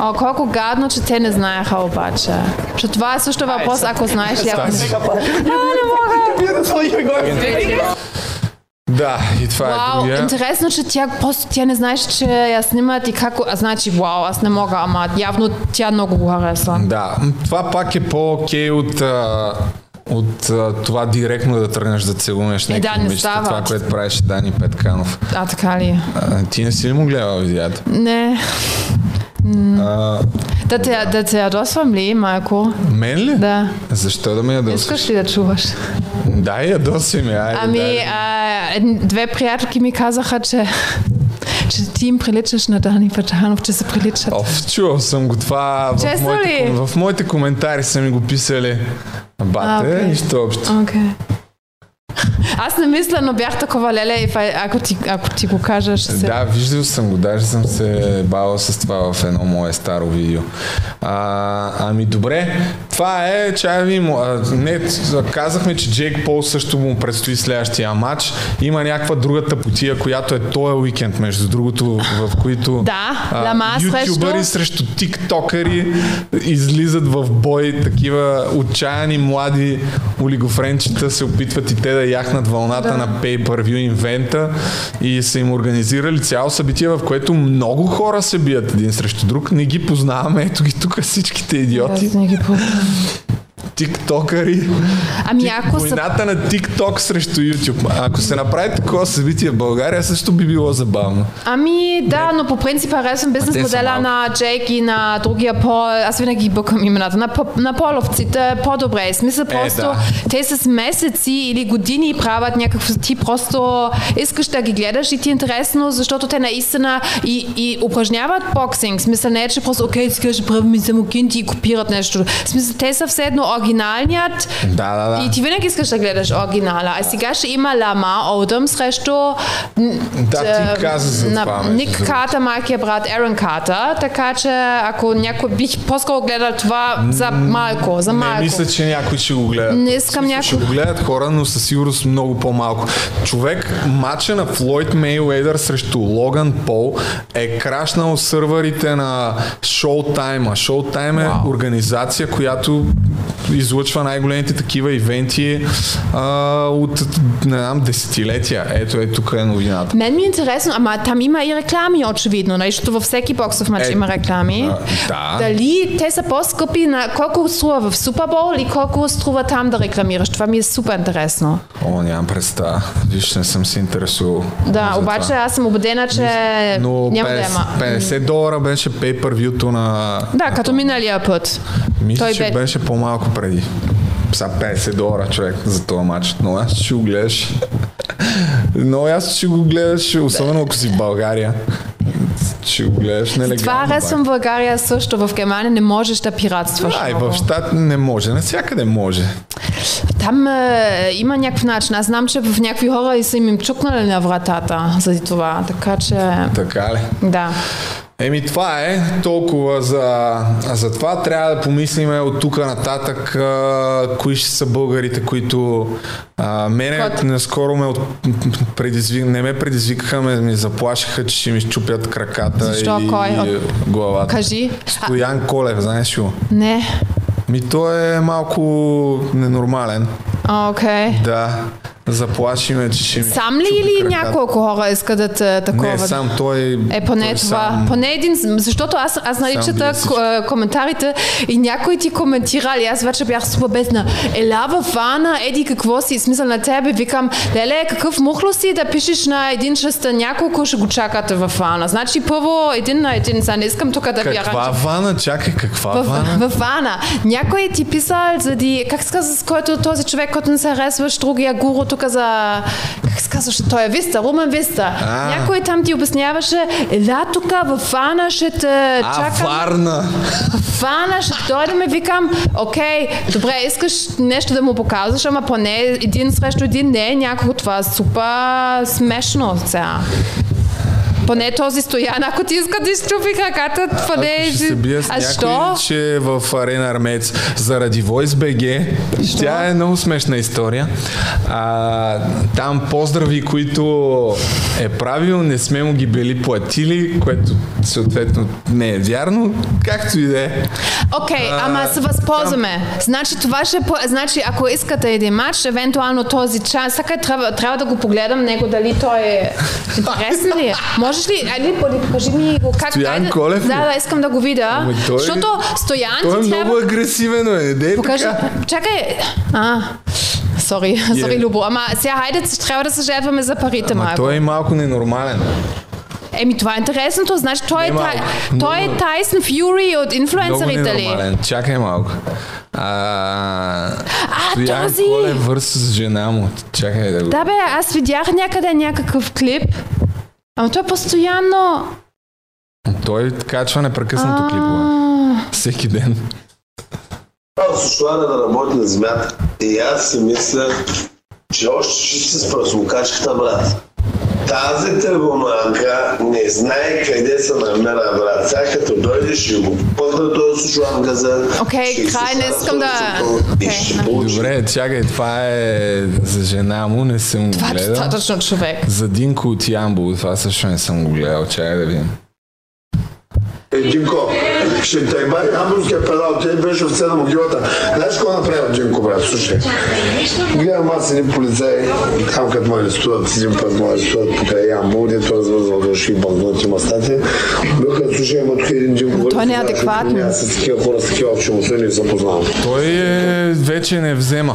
О, колко гадно, че те не знаеха обаче. Че това е също въпрос, ако знаеш ли. А, не мога! Да, и това Вау, е другия. интересно, че тя просто тя не знаеш, че я снимат и как... А значи, вау, аз не мога, ама явно тя много го харесва. Да, това пак е по-окей от а, от а, това директно да тръгнеш да целунеш Е, някакви да, не момичета, става. това, което правеше Дани Петканов. А, така ли? А, ти не си ли му гледал видеята? Не. А, Да те, да те ядосвам ли, майко? мен ли? Да. Защо да ме ядосваш? Искаш ли да чуваш? Дай ядоси айде. Ами, дай. а, ед- две приятелки ми казаха, че, че ти им приличаш на Дани Пачанов, че се приличат. Оф, чувал съм го това. В Честно моите, ли? в моите коментари са ми го писали. Бате, нищо общо. Окей. Аз не мисля, но бях такова леле ако ти, ако ти го ще се... Да, виждал съм го, даже съм се бавал с това в едно мое старо видео. А, ами добре, това е, чая ви, му- не, казахме, че Джейк Пол също му предстои следващия матч. Има някаква друга тъпотия, която е този уикенд, между другото, в които Да, Лама ютубъри срещу- срещу тиктокъри излизат в бой, такива отчаяни млади олигофренчета се опитват и те да яхнат вълната Да. на pay-per-view инвента и са им организирали цяло събитие, в което много хора се бият един срещу друг. Не ги познаваме, ето ги тук всичките идиоти. Аз не ги познавам. Тиктокъри. Ами Тик- ако са... Войната на TikTok срещу YouTube. Ако се направи такова събитие в България, също би било забавно. Ами да, но по принцип харесвам бизнес са модела на Джейк и на другия Пол. Аз винаги бъркам имената. На, по- на половците по-добре. Смисъл просто да. те с месеци или години правят някакво ти просто искаш да ги гледаш и ти е интересно, защото те наистина и, и упражняват боксинг. Смисъл не е, че просто окей, сега ще правим само кинти и копират нещо. Смисъл те са все едно оригиналният Да, да, да. и ти винаги искаш да гледаш оригинала. А сега ще има Лама Одъм срещу Да, ти каза за на това, Ник. Картер, малкия брат Ерон Картер, така че ако някой бих по-скоро гледал това за малко, за малко. Не мисля, че някой ще го гледа. Не искам смисъл, Ще някой- го гледат хора, но със сигурност много по-малко. Човек, матча на Флойд Мейуейдър срещу Логан Пол е крашнал сървърите на Showtime. А Showtime е Вау. организация, която излъчва най-големите такива ивенти а, от, не знам, десетилетия. Ето е, тук е новината. Мен ми е интересно, ама там има и реклами очевидно, нали, защото във всеки боксов матч Е, има реклами. а, да. Дали те са по-скъпи на колко струва в Супербол или колко струва там да рекламираш? Това ми е супер интересно. О, нямам представа. Виж, не съм се интересувал. Да, обаче това. аз съм убедена, че Но няма да 50, има. 50 долара беше pay-per-view на... Да, като миналия път. Мисля, Той че бе- беше по-малко преди. Са 50 долара човек за този матч. Но аз ще го гледаш. Но аз ще го гледаш, особено ако си в България. Ще го гледаш нелегално. Това харесвам България също. В Германия не можеш да пиратстваш. Да, и в щат не може. Навсякъде може. Там е, има някакъв начин. Аз знам, че в някакви хора и са им им чукнали на вратата заради това. Така че, Така ли? да. Еми това е толкова за, за това. Трябва да помислиме от тук нататък а, кои ще са българите, които а, мене Кот. наскоро ме от, предизвик, не ме предизвикаха, ме ми заплашиха, че ще ми щупят краката Защо? и, Кой? и главата. Кажи. Стоян Колев, знаеш ли? Не. Ми той е малко ненормален. А, Окей. Да. Заплаши ме, че ще ми Сам ли или краката. няколко хора искат да те такова? Не, сам той... Е, поне той това. Сам, Поне един, защото аз, аз всички. к- коментарите и някой ти коментирали, аз вече бях супер бесна. Ела във вана, еди какво си, смисъл на тебе, викам, леле, какъв мухло си да пишеш на един шеста, няколко ще го чакате във вана. Значи първо един на един, сега не искам тук да ви Каква вана? Чакай, каква в, вана? в вана. Някой ти писал заради, как се казва, с който този човек, който не се харесваш, другия гуру тук за, как се казваше, той е Виста, Румен Виста. А. Някой там ти обясняваше, ела тук в вана ще те А, чакам. Варна! Ще дойдем и викам, окей, добре, искаш нещо да му показваш, ама поне един срещу един не е някакво това супер смешно сега. Поне този стоян, ако ти иска да изчупи краката, поне... Ако ще се бия с а някой, що? че е в Арена Армец заради Voice BG, тя е много смешна история. А, там поздрави, които е правил, не сме му ги били платили, което съответно не е вярно, както и да е. Окей, ама се възползваме. Значи това ще... Значи ако искате един матч, евентуално този час, така трябва, трябва да го погледам него дали той е интересен ли е. Можеш ли, айде, покажи ми го как... Стоян айде- Колев? Да, да, искам да го видя. Той- Защото Стоян Той е трябва... много агресивен. Не дей Покажи, така. чакай. А, сори, сори, Любо. Ама сега хайде, трябва да се жертваме за парите Ама малко. той е малко ненормален. Еми, това е интересното. Значи, той, е, малко. той е Тайсън Фюри от инфлуенсърите ли? Чакай малко. А, А, Стоян този! Колев върс с жена му. Чакай да го... Да бе, аз видях някъде някакъв клип. Ама той постоянно... Той качва непрекъснато клипове. Всеки ден. Състояние да работи на земята. И аз си мисля, че още ще се с пръсмокачката, брат. Тази търгоманка не знае къде се намира, брат. Сега като дойде, ще го пъхна този слушанка Окей, ще край, не искам да- Окей. Добре, чакай, това е за жена му, не съм го това е гледал. достатъчно човек. За Динко от Ямбол, това също не съм го гледал. Чакай да видим. Е, Димко, ще те бай хамбургския педал, ти беше в цена могилата. Знаеш какво направя, Димко, брат? Слушай. Гледам аз един полицай, там като ме арестуват, един път ме арестуват покрай Ямбол, дето развързвал души и банкноти мастати. Бяха, слушай, има тук един Димко. Той не е адекватно. Аз с такива хора, с такива общи не се познавам. Той е, вече не взема.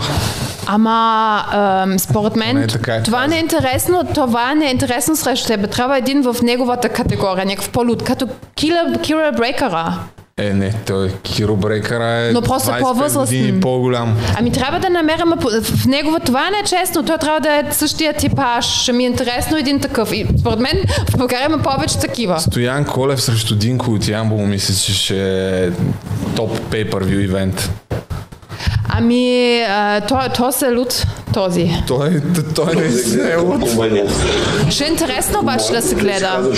Ама, ам, според мен, Поне така е това не е интересно, това не е интересно срещу тебе. Трябва един в неговата категория, някакъв по-луд, като Кира, Кира Брейкъра. Е, не, той Киро Брейкъра е Но просто 25 по-възрастен. години по-голям. Ами трябва да намерим в него, това не е честно, той трябва да е същия типаж, ще ми е интересно един такъв. И според мен в България има повече такива. Стоян Колев срещу Динко от Ямбол мисля, че ще е топ pay-per-view ивент. Ами, а, то, то се луд този. Той, той не е от... Ще е интересно обаче да се гледа.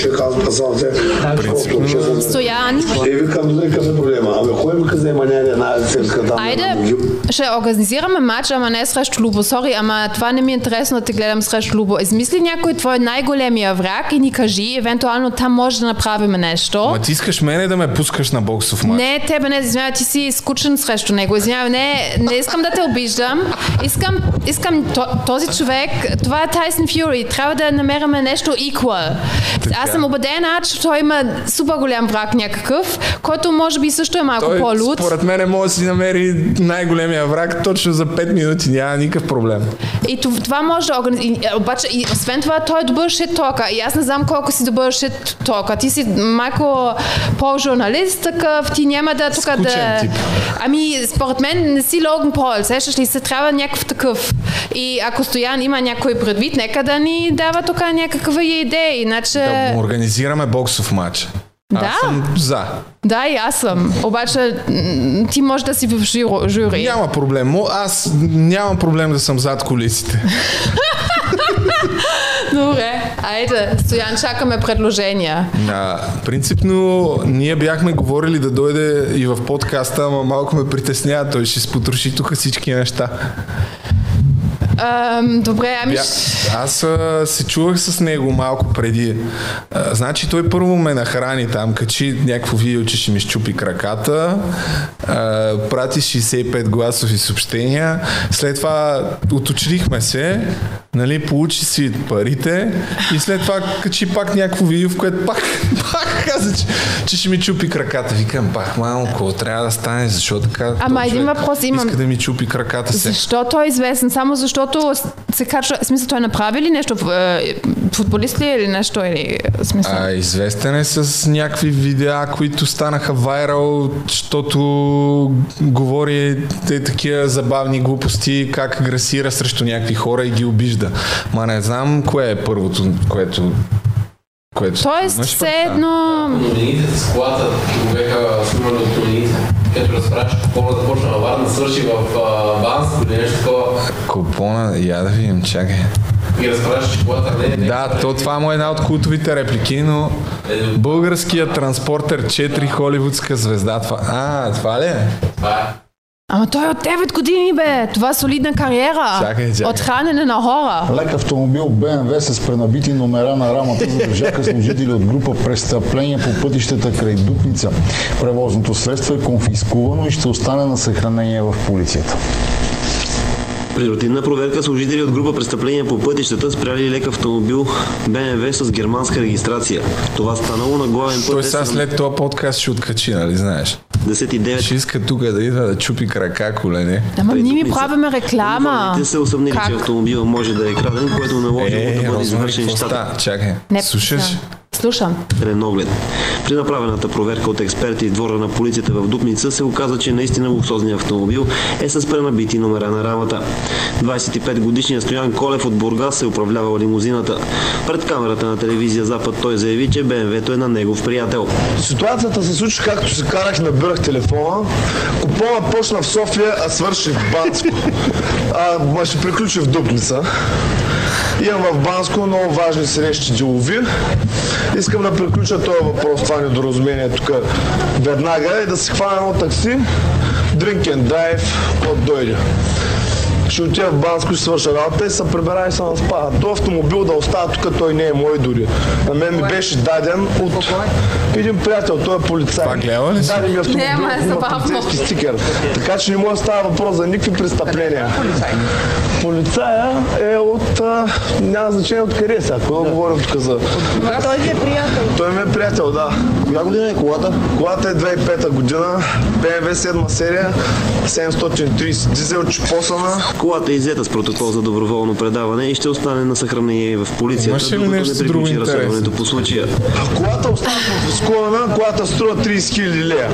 Принципно. Стоян, И викам, какъв е проблема? Абе, кой ми каза, има някъде една цирка там? Айде, ще организираме матч, ама не срещу Лубо. Сори, ама това не ми е интересно да те гледам срещу Лубо. Измисли някой твой най-големия враг и ни кажи, евентуално там може да направим нещо. Ма ти искаш мене да ме пускаш на боксов матч? Не, тебе не, извинявай, ти си скучен срещу него. Извинявай, не, не искам да те обиждам. Искам, искам то, този човек, това е Тайсън Фюри, трябва да намерим нещо equal. Аз съм убедена, че той има супер голям враг някакъв, който може би също е малко Той, по-луд. според мен може да си намери най-големия враг точно за 5 минути, няма никакъв проблем. И това, може да организира. Обаче, и освен това, той е добър шит тока. И аз не знам колко си добър шит тока. Ти си малко по-журналист такъв, ти няма да тук да... тип. Ами, според мен не си Логан Пол, сещаш ли се, трябва някакъв такъв. И ако Стоян има някой предвид, нека да ни дава тук някаква идея, иначе... Да организираме боксов матч. Аз Да. съм за. Да, и аз съм. Обаче ти може да си в жури. жури. Няма проблем. Аз нямам проблем да съм зад колисите. Добре, айде, Стоян, чакаме предложения. А, принципно, ние бяхме говорили да дойде и в подкаста, ама малко ме притеснява. Той ще спотроши тук всички неща. Ам, добре, ами... Бя... Аз а, се чувах с него малко преди. А, значи той първо ме нахрани там, качи някакво видео, че ще ми щупи краката, а, прати 65 гласови съобщения, след това уточнихме се, нали, получи си парите и след това качи пак някакво видео, в което пак, пак каза, че, че ще ми чупи краката. Викам, пак малко, трябва да стане, защо така? Ама един въпрос имам. Иска да ми чупи краката се. Защо той е известен? Само защото се качва... Смисъл, той направи ли нещо? е, Футболист ли е или нещо? Или, смисъл? А, известен е с някакви видеа, които станаха вайрал, защото говори те такива забавни глупости, как агресира срещу някакви хора и ги обижда. Ма не знам кое е първото, което... което Тоест, все едно... Новините с колата го бяха снимали Където разправяш какво да започна във Варна, свърши в а, Банско или нещо такова. Купона, я да видим, чакай. И разправяш, че колата не е... Да, то това му е една от култовите реплики, но българският транспортер 4 холивудска звезда. Това... А, това ли е? Това е. Ама той е от 9 години, бе. Това е солидна кариера. Чакай, чакай. От хранене на хора. Лек автомобил БМВ с пренабити номера на рамата задържаха служители от група престъпления по пътищата край Дупница. Превозното средство е конфискувано и ще остане на съхранение в полицията. При рутинна проверка служители от група престъпления по пътищата спряли лек автомобил БМВ с германска регистрация. Това станало на главен Той път сега след този подкаст ще откачи, нали знаеш? 10 Ще иска тук да идва да чупи крака колене. Ама ние ми правиме реклама. Те са усъмнили, че автомобила може да е краден, което наложи Е, да бъде извършен какво щат става? Чакай, Не, слушаш? Слушам. оглед. При направената проверка от експерти в двора на полицията в Дупница се оказа, че наистина луксозният автомобил е с пренабити номера на рамата. 25 годишният Стоян Колев от Бургас се управлявал лимузината. Пред камерата на телевизия Запад той заяви, че БМВ-то е на негов приятел. Ситуацията се случи както се карах, набирах телефона. Купона почна в София, а свърши в Банско. А, ще приключи в Дупница. Имам в Банско много важни срещи делови. Искам да приключа този въпрос, това недоразумение тук веднага и да си хвана едно такси, drink and drive, от дойде. Ще отида в Банско, ще свърша работа и се прибера и се наспа. Той автомобил да остава тук, той не е мой дори. На мен ми беше даден от един приятел, той е полицай. Това гледала ли си? Даде ми автомобил, Не, е има полицейски стикер. Така че не може да става въпрос за никакви престъпления. Полицая е от... А, няма значение от къде е сега, какво да говорим тук за... Той ви е приятел. Той ми е приятел, да. Коя година е колата? Колата е 2005 година, BMW 7 серия, 730 дизел, чупосана. Колата е иззета с протокол за доброволно предаване и ще остане на съхранение в полицията, докато нещо не приключи разследването по случая. Колата остана конфискувана, колата струва 30 000 лея.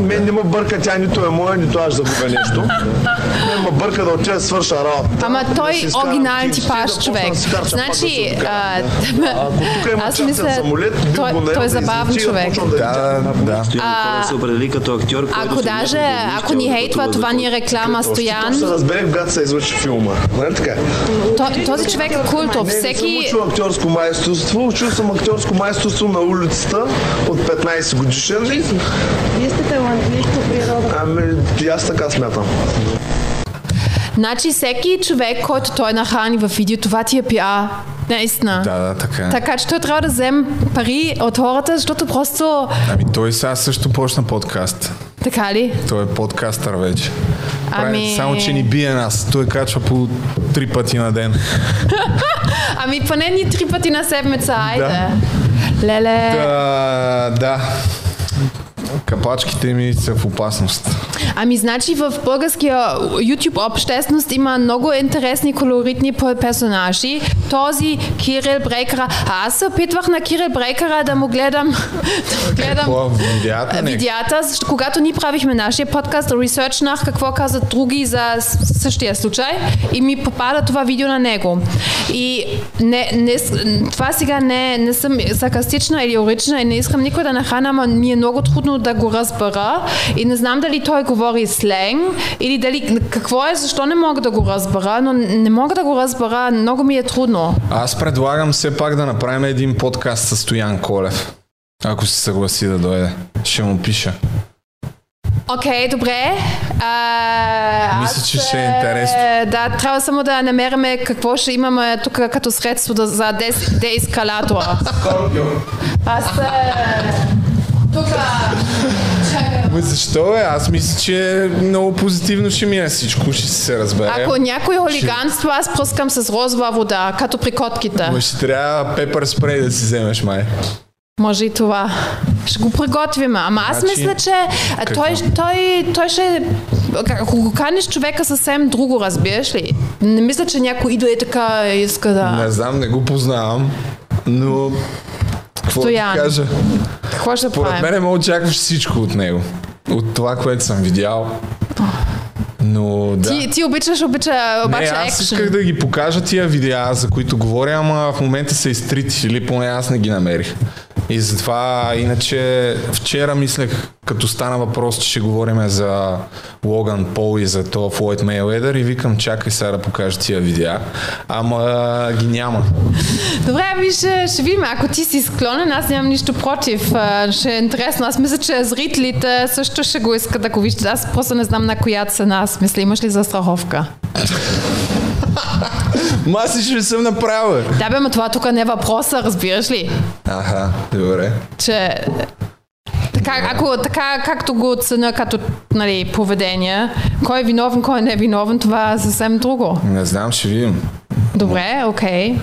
Мен не ме бърка, тя нито е моя, нито аз загубя нещо. Мен ме бърка да отида да свърша работа. Ама Да той изкарам оригинален да почна човек. да да Значи, аз мисля, той, е да забавен човек. да Да, да. Стоян Колев се определи като актьор, който Ако даже, ако ни да хейтва, това ни е реклама, Стоян. Когато се излъчи филма. Нали така? То- Този човек е култов. Не, не съм Всеки... учил актьорско майсторство. Учил съм актьорско майсторство на улицата от 15 годишен. Вие сте талантливи по природа. Ами, аз така смятам. Значи всеки човек, който той нахрани в видео, това ти е пиар. Наистина. Да, да, така е. Така че той трябва да вземе пари от хората, защото просто... Ами той сега също почна подкаст. Така ли? Той е подкастър вече. Прави, Ами- Само, че ни бие нас. Той качва по три пъти на ден. Ами поне ни три пъти на седмица, айде. Леле. Да, да. Капачките ми са в опасност. Ами значи в българския YouTube общественост има много интересни колоритни персонажи. Този Кирил Брейкера. А аз се опитвах на Кирил Брейкера да му гледам, да му гледам Какво? Видеята? Не. видеята, когато ние правихме нашия подкаст, ресърчнах какво казват други за същия случай и ми попада това видео на него. И не, не, това сега не, не съм саркастична или орична и не искам никой да нахрана, ама ми е много трудно да го разбера и не знам дали той говори сленг или дали какво е, защо не мога да го разбера, но не мога да го разбера, много ми е трудно. Аз предлагам все пак да направим един подкаст с Стоян Колев. Ако се съгласи да дойде. Ще му пиша. Окей, добре. А, Мисля, аз, че ще е е, интересно. Да, трябва само да намериме какво ще имаме тук като средство да, за дес, деескалатора. Аз е, тук... чакай. Защо е? Аз мисля, че много позитивно ще мине всичко, ще се разбере. Ако някой хулиганство, аз пръскам с розова вода, като при котките. Ма ще трябва пепър спрей да си вземеш, май. Може и това. Ще го приготвим. Ама аз Значи, мисля, че а, той, той, той ще... Ако го каниш човека съвсем друго, разбираш ли? Не мисля, че някой идва и така иска да... Не знам, не го познавам, но... Какво да Стоян. кажа? Какво ще Поред правим? мен ме очакваш всичко от него. От това, което съм видял. Но да. Ти, ти обичаш, обича, обаче не, аз исках да ги покажа тия видеа, за които говоря, ама в момента са изтрити или поне аз не ги намерих. И затова, иначе, вчера мислех, като стана въпрос, че ще говорим за Логан Пол и за то Флойд Мейледър и викам, чакай сега да покажа тия видеа. Ама ги няма. Добре, виж, ще видим. Ако ти си склонен, аз нямам нищо против. Ще е интересно. Аз мисля, че зрителите също ще го искат да го виждат. Аз просто не знам на коя цена. Аз мисля, имаш ли застраховка? Ма аз си ще съм направил. Да, бе, ма това тук не е въпроса, разбираш ли? Аха, добре. Че така, ако, така както го оценя като нали, поведение, кой е виновен, кой не е виновен, това е съвсем друго. Не знам, ще видим. Добре, окей.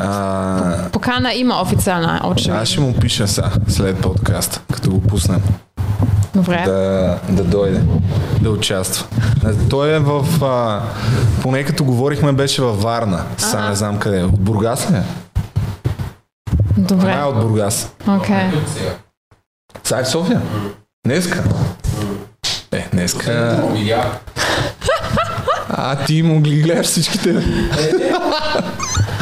А, Покана има официална, очевидно. аз ще му пиша са след подкаста, като го пуснем. Добре. да, да дойде, да участва. Той е в... А, поне като говорихме, беше във Варна. Сега не знам къде е. От Бургас ли е? Добре. Май е от Бургас. Окей. Тук сега. Е в София? Днеска? Е, днеска... Видя. А, ти му ги гледаш всичките.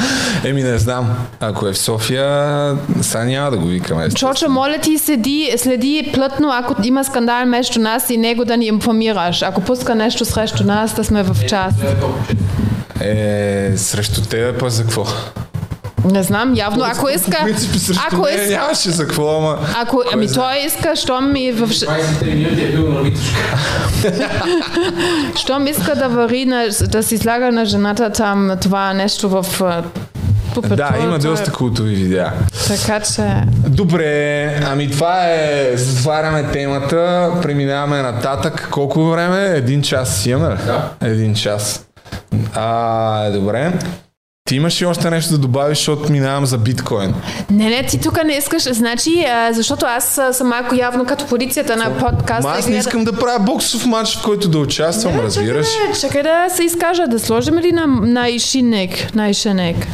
Еми, не знам. Ако е в София, сега няма да го викаме. Чочо, моля ти седи, следи плътно, ако има скандал между нас и него да ни информираш. Ако пуска нещо срещу нас, да сме в час. Е, срещу тебе па за какво? Не знам, явно, ако иска... Ако иска... нямаше за какво, ама... Ако, ами той иска, щом ми в... 23 минути е бил на. Щом иска да вари, на, да си слага на жената там това нещо в... а, пупето, Да, има то е- доста култови видеа. Така че... Добре, ами това е, затваряме темата, преминаваме нататък. Колко време? Един час си имаме? Да. Един час. А, добре. Ти имаш ли още нещо да добавиш, защото минавам за биткоин? Не, не, ти тук не искаш, значи, защото аз съм малко явно като полицията на подкаста. Ма аз не искам да правя боксов матч, в който да участвам, Не, разбираш? Чакай, да, чакай да се изкажа, да сложим ли на, на Ишинек, на Ишинек?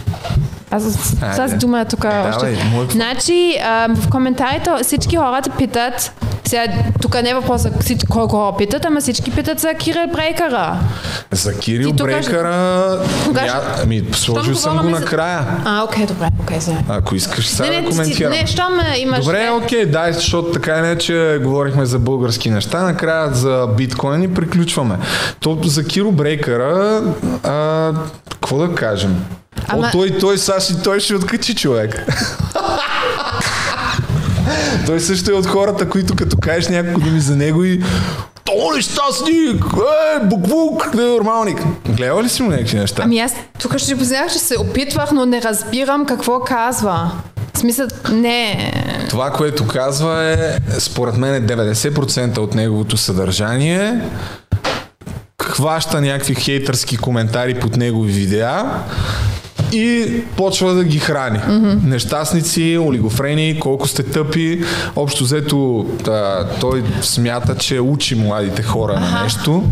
Аз тази дума тук още. мой- Значи, а, в коментарите всички хората питат, сега тук не е въпросът всички колко хора питат, ама всички питат за Кирил Брейкъра. За Кирил Ти Брейкъра... Кога ня... Ами, сложил съм го за- накрая. А, окей, добре, окей, сега. Ако искаш сега Не, да не, ти, коментирам. не, щом имаш... Добре, окей, дай, защото така не, че говорихме за български неща, накрая за биткоин и приключваме. То за Киро Брейкъра, а, какво да кажем? Ама- О, той, той, Саши, той ще откачи човек. той също е от хората, които като кажеш няколко думи за него и то ли щастник, е, буквук, ненормалник. Гледал ли си му някакви неща? Ами аз тук ще ти познах, че се опитвах, но не разбирам какво казва. В смисъл, не... Това, което казва е, според мен е 90% от неговото съдържание хваща някакви хейтърски коментари под негови видеа и почва да ги храни. Mm-hmm. Нещастници, олигофрени, колко сте тъпи. Общо взето да, той смята, че учи младите хора на нещо.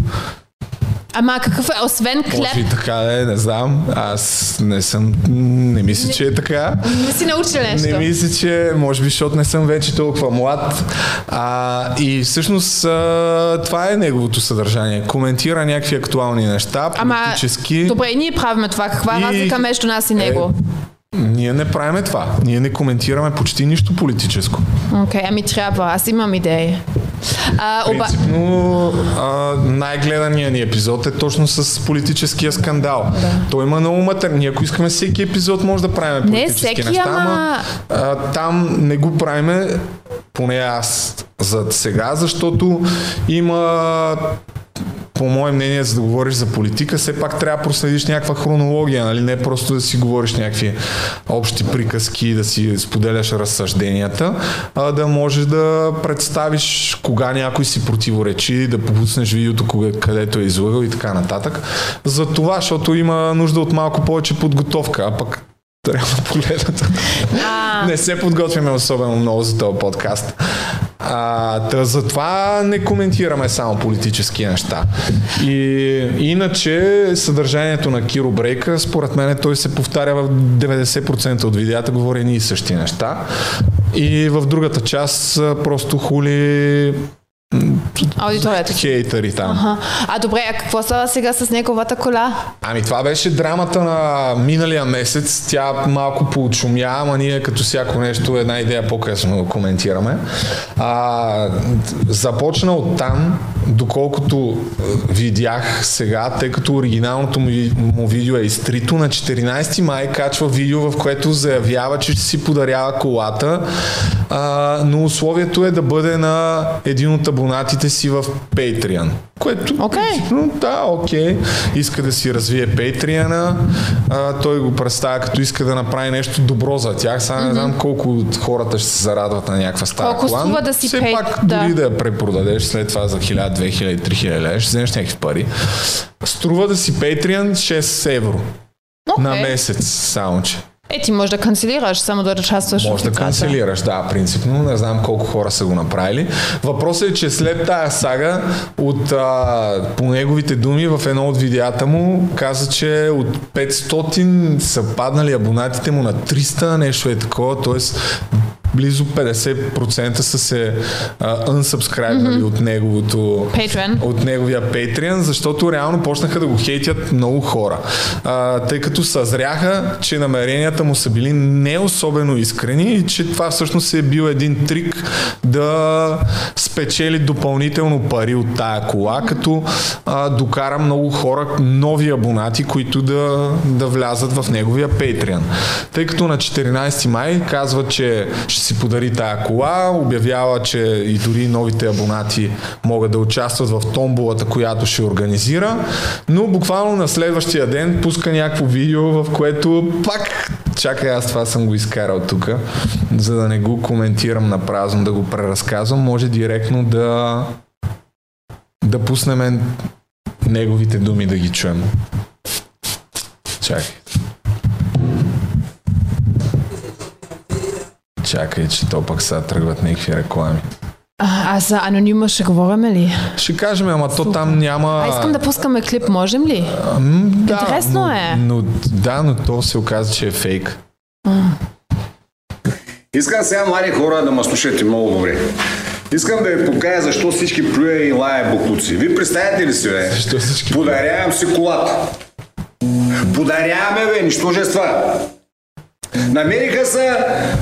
Ама какъв е, освен Може и така е, не знам. Аз не съм, не мисля, че е така. не си научил нещо. Не мисля, че може би, защото не съм вече толкова млад. А, и всъщност а, това е неговото съдържание. Коментира някакви актуални неща, Ама, политически. добре, и ние правиме това. Каква И- разлика между нас и него? Ние не правиме това. Ние не коментираме почти нищо политическо. Окей, ами трябва. Аз имам идеи. А, оба... Принципно а, най-гледаният ни епизод е точно с политическия скандал. Да. Той има много матер. Ние ако искаме всеки епизод може да правим Не политически всеки, неща, ама- а, там не го правиме поне аз за сега, защото има по мое мнение, за да говориш за политика, все пак трябва да проследиш някаква хронология, нали? не просто да си говориш някакви общи приказки, да си споделяш разсъжденията, а да можеш да представиш кога някой си противоречи, да попуснеш видеото, кога, където е излагал и така нататък. За това, защото има нужда от малко повече подготовка, а пък трябва да погледнат. Не се подготвяме особено много за този подкаст. А, та затова не коментираме само политически неща. И иначе съдържанието на Киро Брейка, според мен той се повтаря в 90% от видеята, говори едни и същи неща. И в другата част просто хули Аудиторията. хейтери там. Аха. А добре, а какво става сега с неговата кола? Ами това беше драмата на миналия месец. Тя малко поочумя, ама ние като всяко нещо една идея по-късно коментираме. А, започна от там, доколкото е, видях сега, тъй като оригиналното му, видео е изтрито, на 14 май качва видео, в което заявява, че ще си подарява колата, а, но условието е да бъде на един от абонатите си в Patreon. Което, Окей. принципно, да, окей. Иска да си развие Patreon, а, той го представя като иска да направи нещо добро за тях. Сега не знам колко от хората ще се зарадват на някаква стара Колко кола. струва но да си Все пей- пак, да. дори да я препродадеш след това за 1000, 2000, 3000 лева, ще вземеш някакви пари. Струва да си Patreon 6 евро Окей. на месец, само че. Е, ти можеш да канцелираш, само да участваш Може да канцелираш, да, принципно. Не знам колко хора са го направили. Въпросът е, че след тая сага, от, а, по неговите думи, в едно от видеята му, каза, че от 500 са паднали абонатите му на 300, нещо е такова, т.е. близо 50% са се а, unsubscribe от неговото Patreon. от неговия Patreon, защото реално почнаха да го хейтят много хора. А, тъй като съзряха, че намеренията му са били не особено искрени и че това всъщност е бил един трик да спечели допълнително пари от тая кола, като а, докара много хора, нови абонати, които да, да влязат в неговия Patreon. Тъй като на 14 май казва, че ще си подари тая кола, обявява, че и дори новите абонати могат да участват в томболата, която ще организира, но буквално на следващия ден пуска някакво видео, в което пак, чакай аз това съм го изкарал тук, за да не го коментирам на празно, да го преразказвам, може директно да да пуснем неговите думи да ги чуем. Чакай. Чакай, че то пък сега тръгват някакви реклами. А, а за анонима ще говорим ли? Ще кажем, ама то там няма... А искам да пускаме клип, можем ли? М, да, Интересно но, е. Но, да, но то се оказа, че е фейк. Искам сега, млади хора, да ме слушате много добре. Искам да ви покажа защо всички плюе и лая буклуци. Вие представяте ли си, бе? Защо всички Подарявам си колата. Подаряваме, бе, нищожества. Намериха се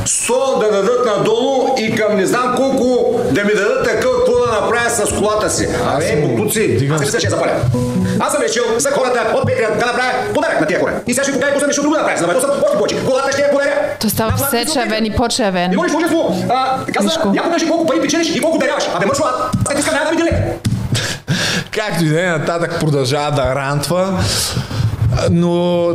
100 да дадат надолу и към не знам колко да ми дадат такъв, какво да направя с колата си. Абе, съм го буклуци, аз мисля, че я запаля. Аз съм решил за хората от Петриан да направя подарък на тия хора. И сега ще покажа какво нещо друго да направя, за да ме досам още повече. Колата ще я подаря. То става все червен и Не по-червен. можеш множество. А, каза, Мишко. някой беше колко пари печелиш и колко даряваш. Абе, мъжо, аз искам няма да ми. Както и да е, нататък продължава да рантва. Но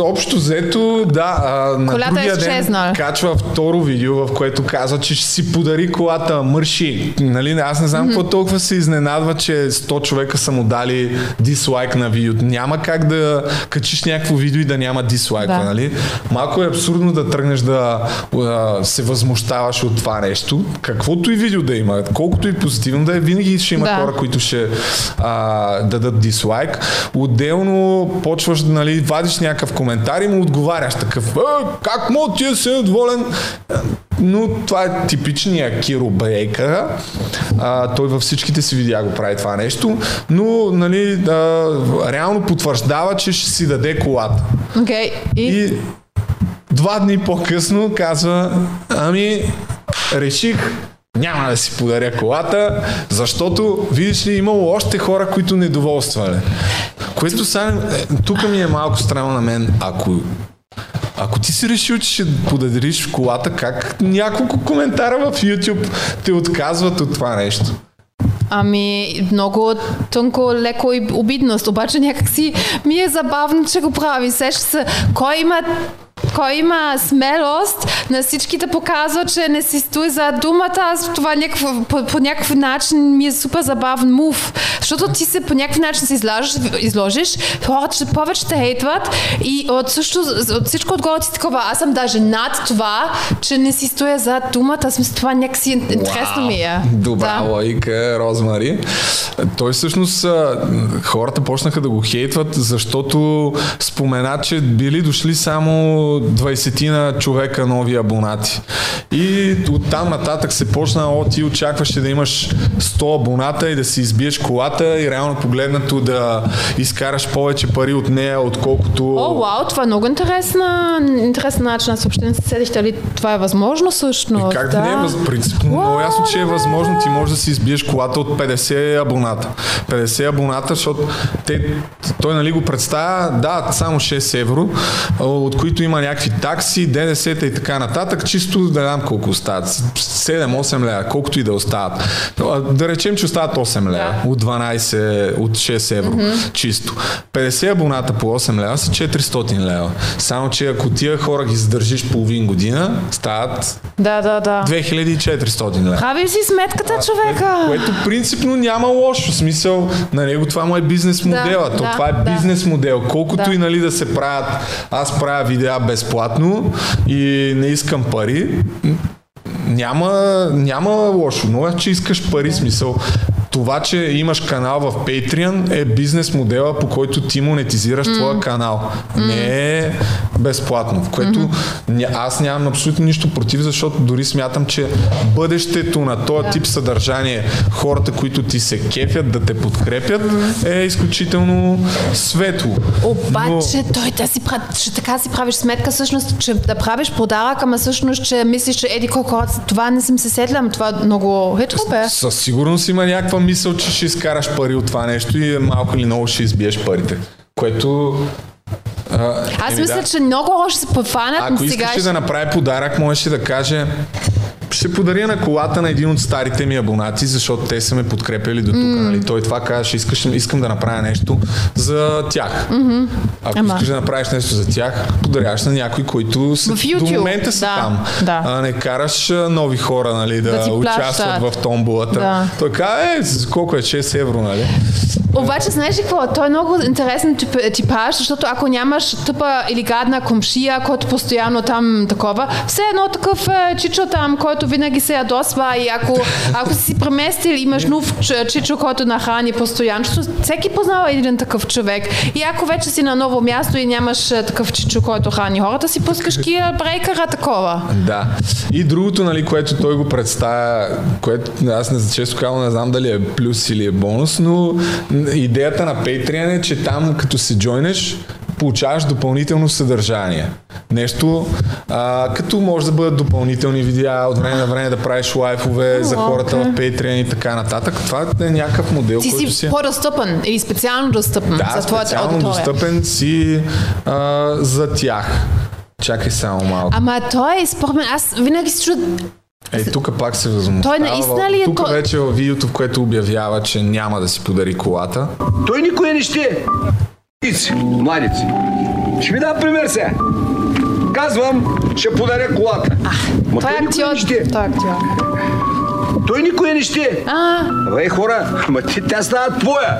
общо взето, да, на Колата е другия изчезнала. ден качва второ видео, в което казва, че ще си подари колата Мърши. Нали, аз не знам какво толкова се изненадва, че 100 човека са му дали дислайк на видеото. Няма как да качиш някакво видео и да няма дислайк, Да. нали? Малко е абсурдно да тръгнеш да а, се възмущаваш от това нещо. Каквото и видео да има, колкото и позитивно да е, винаги ще има Да. хора, които ще а, дадат дислайк. Отделно почваш, нали, вадиш някакъв коментар и му отговаряш такъв, е, как мога ти си доволен? Но това е типичния Киро Брейкър. А, той във всичките си видеа го прави това нещо, но нали, а, реално потвърждава, че ще си даде колата. Окей. И... И два дни по-късно казва, ами реших няма да си подаря колата, защото, видиш ли, имало още хора, които недоволствали. Което сега, е, тук ми е малко странно на мен, ако ако ти си решил, че ще подариш колата, как няколко коментара в YouTube те отказват от това нещо? Ами, много тънко, леко и обидност. Обаче някакси ми е забавно, че го прави. Сеща се, кой има кой има смелост на всички да показва, че не си стои за думата, аз това някакво, по, по някакъв начин ми е супер забавен мув. Защото ти се по някакъв начин се изложиш, изложиш хората ще повече те хейтват и от, също, от всичко отгоре ти си такова, аз съм даже над това, че не си стоя за думата, смисъл това някакси интересно ми е. Добра Да. логика, Розмари. Той всъщност хората почнаха да го хейтват, защото спомена, че били дошли само 20 на човека нови абонати. И оттам нататък се почна, о, ти очакваше да имаш 100 абоната и да си избиеш колата и реално погледнато да изкараш повече пари от нея, отколкото... О, вау, това е много интересна, интересен начин на съобщение. Се седих дали това е възможно всъщност. И как да, не е въз... принципно? Много ясно, че е възможно. Ти можеш да си избиеш колата от 50 абоната. 50 абоната, защото те, той нали го представя, да, само 6 евро, от които има някакви такси, ДДС и така нататък, чисто да дам колко остават. 7-8 лева, колкото и да остават. Да речем, че остават 8 лева Да. от 12, от 6 евро, чисто. 50 абоната по 8 лева са 400 лева. Само, че ако тия хора ги задържиш половин година, стават Да, да, да. 2400 лева. Прави си сметката, човека. Което принципно няма лошо. Смисъл, на него това му е бизнес модела. То да, това е да. бизнес модел. Колкото Да. и нали да се правят, аз правя видеа безплатно и не искам пари, няма, няма лошо. Но е, че искаш пари, смисъл. Това, че имаш канал в Patreon е бизнес модела, по който ти монетизираш твоя канал. Не е безплатно. В което ня, аз нямам абсолютно нищо против, защото дори смятам, че бъдещето на този тип съдържание, хората, които ти се кефят, да те подкрепят, е изключително светло. Обаче той да си че така си правиш сметка всъщност, че да правиш подарък, ама всъщност, че мислиш, че еди колко това не съм се ами това много хитро бе. Със сигурност има някаква мисъл, че ще изкараш пари от това нещо и малко или много ще избиеш парите. Което... А, Аз мисля, да. че много хора ще се подфанат, Ако но сега искаше да направи подарък, можеше да каже ще подаря на колата на един от старите ми абонати, защото те са ме подкрепили до тук. Mm. Нали? Той това каза, ще искаш, искам да направя нещо за тях. Mm-hmm. Ако Ама. искаш да направиш нещо за тях, подаряваш на някой, които са, В YouTube, до момента са да, там. да. А не караш нови хора нали, да, Да участват плащат. в томбулата. Да. Той каза, е, колко е 6 евро, нали? Обаче, знаеш ли какво? Той е много интересен тип, типаж, защото ако нямаш тъпа или гадна комшия, който постоянно там такова, все едно такъв е, чичо там, който винаги се ядосва и ако, ако си преместил, имаш нов чичо, който нахрани постоянно, защото всеки познава един такъв човек. И ако вече си на ново място и нямаш е, такъв чичо, който храни хората, си пускаш кия брейкъра такова. Да. И другото, нали, което той го представя, което аз не, често казвам, не знам дали е плюс или е бонус, но идеята на Patreon е, че там като се джойнеш, получаваш допълнително съдържание. Нещо, а, като може да бъдат допълнителни видеа, от време на време да правиш лайфове за хората в Patreon и така нататък. Това е някакъв модел, Ти който си си... по-достъпен или специално достъпен Да, за твоята специално аудитория. достъпен си а, за тях. Чакай само малко. Ама той, според мен, аз винаги се чудя, Е, тук пак се възмущава. Той наистина ли е Тук той- вече в видеото, в което обявява, че няма да си подари колата. Той никой не ще. Ици, младици. Ще ви дам пример сега. Казвам, ще подаря колата. Ма той е той никой актьор. не ще. Той е актьор. Той никой не ще. А, Абе, хора, ма ти, тя става твоя.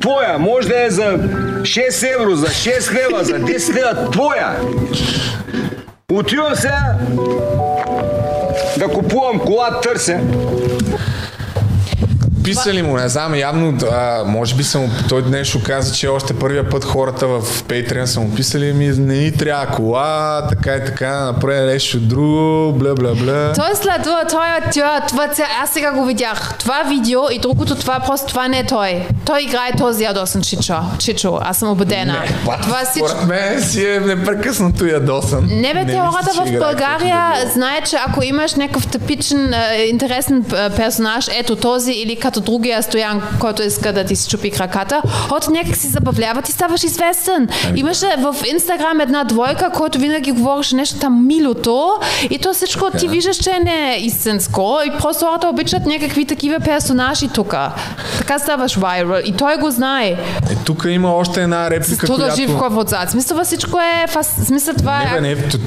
Твоя. Може да е за 6 евро, за 6 лева, за 10 лева. Твоя. Отивам сега да купувам кола, търся. Писали му, не знам, явно, а, може би са му, той днес ще каза, че още първия път хората в Patreon са му писали, ми не ни трябва кола, така и така, направи нещо друго, бля, бля, бля. той следва, той е актьор, това, ця- аз сега го видях. Това видео и другото, това просто, това не е той. Той играе този ядосен чичо. Чичо, аз съм убедена. Това всичко. Според мен си е непрекъснато ядосан. Не бе, те хората в България да знаят, че ако имаш някакъв типичен е, интересен е, персонаж, ето този или като другия стоян, който иска да ти щупи краката, от някак си забавляват и ставаш известен. Ами Имаше в Инстаграм една двойка, който винаги говореше нещо там милото и то всичко ти виждаш, че не е истинско и просто хората обичат някакви такива персонажи тук. Така ставаш вайрал и той го знае. Е, тук има още една реплика, С да жив която... в отзад. Смисъл всичко е... Фас... Смисъл това Не, е... бе, не, т-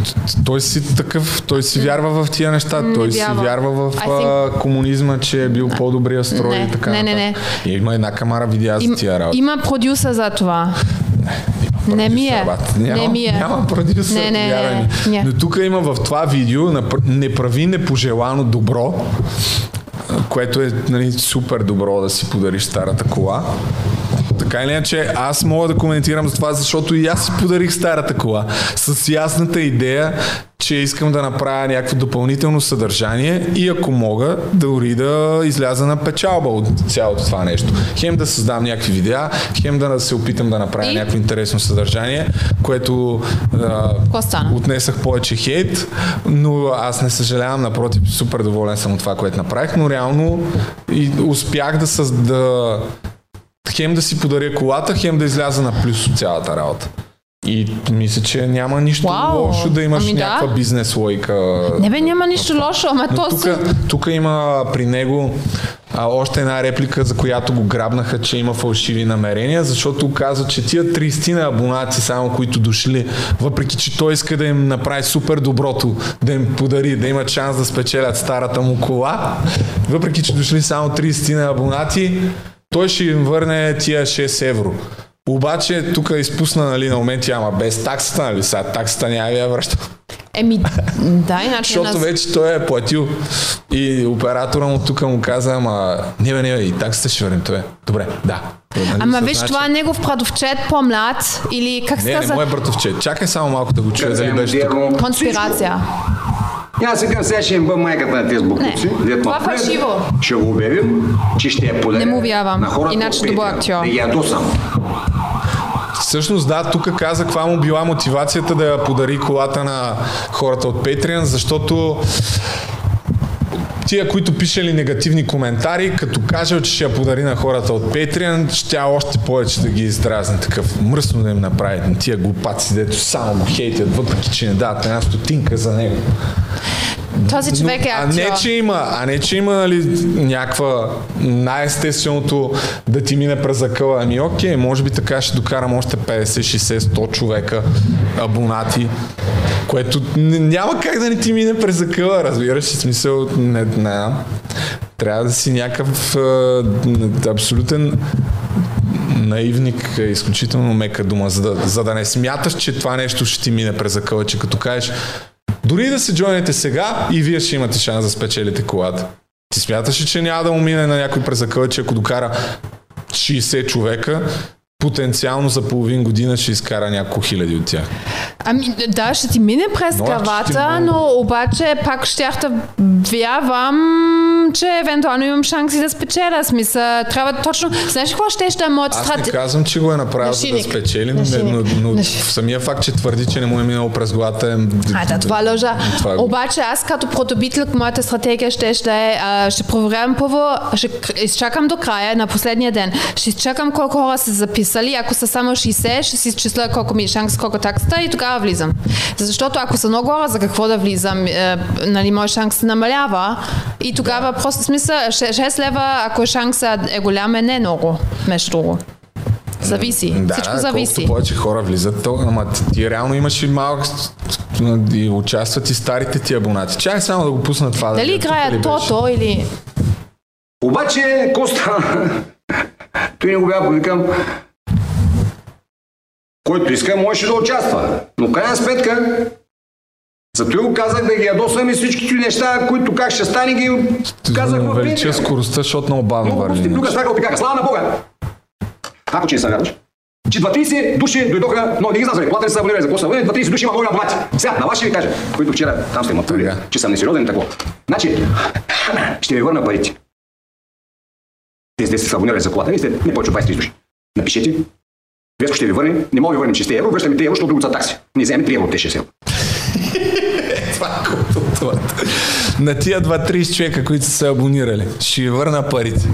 той си такъв, той си вярва в тия неща, Не той си вярва. в think- комунизма, че е бил по-добрия строй Не, и така не, не, не. И има една камара видеа за тия работи. има продюсър за това. Не ми е. Няма, Не ми е. Няма продюсър, Не, не, ми. не. Но тук има в това видео не прави непожелано добро, което е нали, супер добро да си подариш старата кола. Так, Така или иначе, аз мога да коментирам за това, защото и аз си подарих старата кола с ясната идея, че искам да направя някакво допълнително съдържание и ако мога, дори да изляза на печалба от цялото това нещо. Хем да създам някакви видеа, хем да се опитам да направя И? някакво интересно съдържание, което а, отнесах повече хейт, но аз не съжалявам, напротив, супер доволен съм от това, което направих, но реално и успях да, съз... хем да си подаря колата, хем да изляза на плюс от цялата работа. И мисля, че няма нищо Вау! лошо да имаш Ами да. някаква бизнес лойка. Не бе, няма нищо лошо, ама Но то тук, си... тук има при него а, още една реплика, за която го грабнаха, че има фалшиви намерения, защото казва, че тия 30 на абонати, само които дошли, въпреки че той иска да им направи супер доброто, да им подари, да имат шанс да спечелят старата му кола, въпреки че дошли само 30 на абонати, той ще им върне тия 6 евро. Обаче тук изпусна нали, на моменти, ама без таксата, нали сега таксата няма да я връща. Еми, да, иначе Защото нас... вече той е платил и оператора му тук му каза, ама не бе, не бе, и таксата ще върнем. Той е, добре, да. Нали, Ама виж, знае, това е негов братовчет по-млад или как се Не, не казва? мое братовче. Чакай само малко да го чуя дали беше тук. Конспирация. Аз сега сега ще им бъм майката на тези буклуци. Това плюят. фалшиво. Ще го обявим, че ще я подаря Не му вярвам. на хората Иначе добър актьор. Да ядосам. Всъщност да, тук каза каква му била мотивацията да я подари колата на хората от Patreon, защото тия, които пишели негативни коментари, като кажа, че ще я подари на хората от Patreon, ще тя още повече да ги издразни такъв мръсно да им направи на тия глупаци, дето само го хейтят, въпреки че не дават една стотинка за него. Този човек е а не, актьор. че има, а не, че има нали, някаква най-естественото да ти мине през акъла. Ами окей, може би така ще докарам още 50, 60, 100 човека абонати, което няма как да не ти мине през акъла, разбираш, в смисъл, не, не, трябва да си някакъв абсолютен наивник е изключително мека дума, за да, за да не смяташ, че това нещо ще ти мине през акъла, че като кажеш дори да се джойнете сега и вие ще имате шанс да спечелите колата. Ти смяташ ли, че няма да му мине на някой през че ако докара 60 човека, потенциално за половин година ще изкара няколко хиляди от тях. Ами, да, ще ти мине през Но ти главата, мога. но обаче пак щях да вярвам, че евентуално имам шанси да спечеля. Смисъл, трябва точно... Знаеш какво ще ще е моят Аз не казвам, че го е направил за да Нашиник. спечели, но, Нашиник. но, но Нашиник. самия факт, че твърди, че не му е минало през главата е... А, да, това лъжа. Това го- Обаче аз като продобител, моята стратегия ще, ще е, ще проверявам първо, ще изчакам до края на последния ден. Ще изчакам колко хора са записали. Ако са само 60, ще си изчисля колко ми е шанс, колко таксата и тогава влизам. Защото ако са много хора, за какво да влизам, е, нали, мой шанс се намалява. И тогава просто смисъл, 6 лева, ако шанса е голям, е не много, между друго. Зависи. Да, Всичко да, зависи. колкото повече хора влизат, то, ама ти, ти реално имаш и малък и участват и старите ти абонати. Чай само да го пусна това. да Дали играят беше? тото или... Обаче, Коста, той не го бях повикам. Който иска, можеше да участва. Но крайна сметка, зато го казах да ги ядосвам и всичките неща, които как ще стане, ги казах в Patreon. скоростта, защото много бавно Много върви. друга сляга така, слава на Бога. Ако че не се вярваш. Че 2-30 души дойдоха, но не ги знам за регулатори са абонирали за какво са абонирали, 2-30 души има нови абонати. Сега, на вас ще ви кажа, които вчера там сте ме Така. че съм несериозен и тако. Значи, ще ви върна парите. Те сте се абонирали за колата, вие сте не повече от 20 души. Напишете, Веско ще ви върне, не мога да ви върнем 60 евро, връщаме 3 евро, защото друго са такси. Не вземем 3 евро от тези 6 евро. Това е. На тия 2-30 човека, които са се абонирали, ще ви върна парите.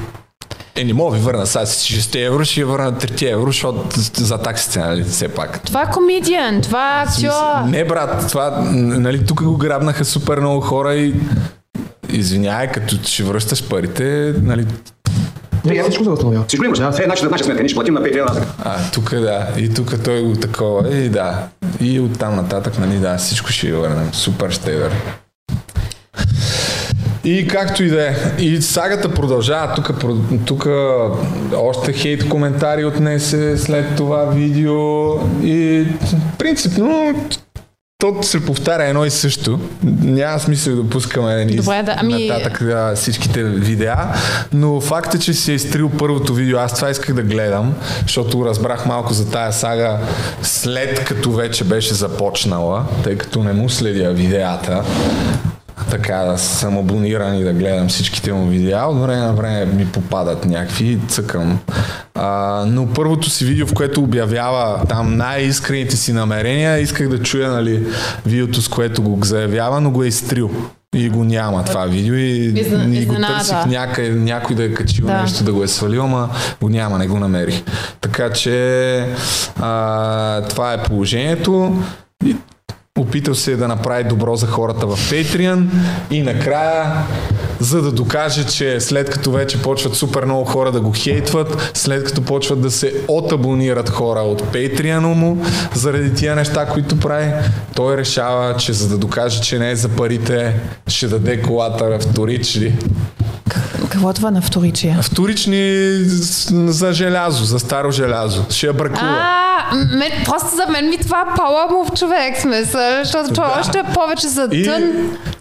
Е, не мога да ви върна сега с 6 евро, ще ви върна 3 евро, защото за таксите, нали, все пак. Това е комедиан, това е актьор. Не, брат, това, нали, тук го грабнаха супер много хора и извинявай, като ще връщаш парите, нали, Не, всичко се възстановява. Всичко имаш. Е, значи на наша сметка, ние ще платим на 5 евро разлика. а, тук да, и тук той го такова, и да, и оттам нататък, нали, да, всичко ще върнем, супер ще е, И както и да е. И сагата продължава. Тук, тук още хейт коментари отнесе след това видео. И принципно то се повтаря едно и също. Няма смисъл да пускаме ни Добре, да, ами- нататък а, всичките видеа, но факт е, че си е изтрил първото видео. Аз това исках да гледам, защото разбрах малко за тая сага след като вече беше започнала, тъй като не му следя видеята така да съм абониран и да гледам всичките му видеа. От време на време ми попадат някакви, цъкам. А, но първото си видео, в което обявява там най-искрените си намерения, исках да чуя нали, видеото, с което го заявява, но го е изтрил. И го няма това видео и, Изна- и го търсих някъде, някой да е качил Да. нещо да го е свалил, ама го няма, не го намерих. Така че а, това е положението. Опитал се да направи добро за хората в Patreon и накрая, за да докаже, че след като вече почват супер много хора да го хейтват, след като почват да се отабонират хора от Patreon му, заради тия неща, които прави, той решава, че за да докаже, че не е за парите, ще даде колата вторични. Какво е това на вторичие? Вторични за желязо, за старо желязо. Ще я бракува. А, мен, просто за мен ми това power move човек смисъл, защото той Да. още е повече за И, тън.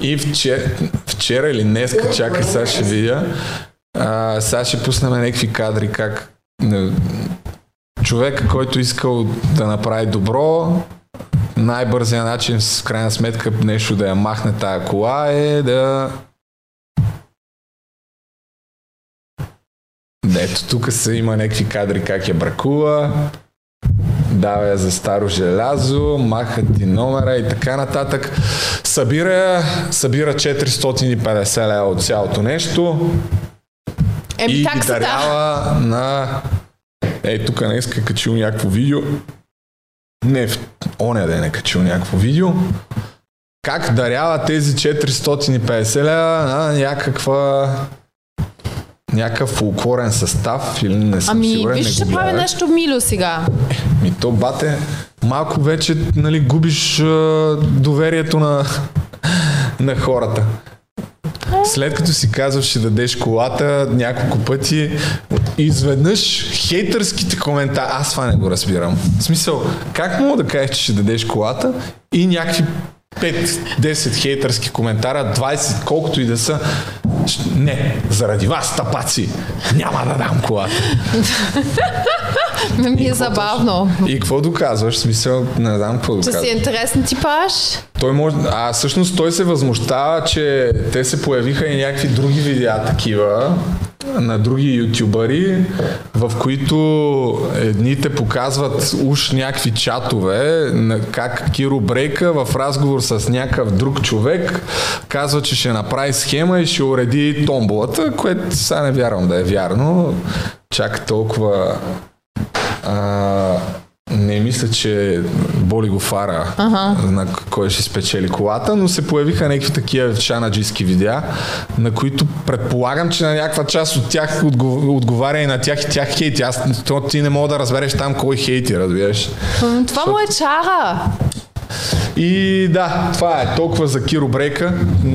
и вчера, вчера или днеска, чакай, сега ще видя. А, сега ще пуснем някакви кадри как не, човека, който искал да направи добро, най-бързия начин, с крайна сметка, нещо да я махне тая кола е да ето тук са има някакви кадри как я бракува, дава я за старо желязо, маха ти номера и така нататък. Събира, събира 450 лева от цялото нещо Еми, и ги дарява на... Ей, тук днес е качил някакво видео. Не, в оня ден е качил някакво видео. Как дарява тези 450 лева на някаква някакъв фулклорен състав или не съм Ами, сигурен. виж, не ще го прави гледах. нещо мило сега. Ми то, бате, малко вече нали, губиш а, доверието на, на хората. След като си казваш, ще дадеш колата няколко пъти, изведнъж хейтърските коментари, аз това не го разбирам. В смисъл, как мога да кажеш, че ще дадеш колата и някакви 5-10 хейтърски коментара, 20, колкото и да са, «Щ- не, заради вас, тапаци, няма да дам колата. Ми е забавно. И какво доказваш? Смисъл, не знам какво Че доказваш. си интересен типаж. Той може... А всъщност той се възмущава, че те се появиха и някакви други видеа такива на други ютубъри, в които едните показват уж някакви чатове, как Киро Брейка в разговор с някакъв друг човек казва, че ще направи схема и ще уреди томболата, което сега не вярвам да е вярно. Чак толкова а, не мисля, че боли го фара Ага. на кой ще спечели колата, но се появиха някакви такива шанаджийски видеа, на които предполагам, че на някаква част от тях отго- отговаря и на тях и тях хейти. Аз, то, ти не мога да разбереш там кой хейти, разбираш. М, Това му е чара. И да, това е толкова за Киро Брейка.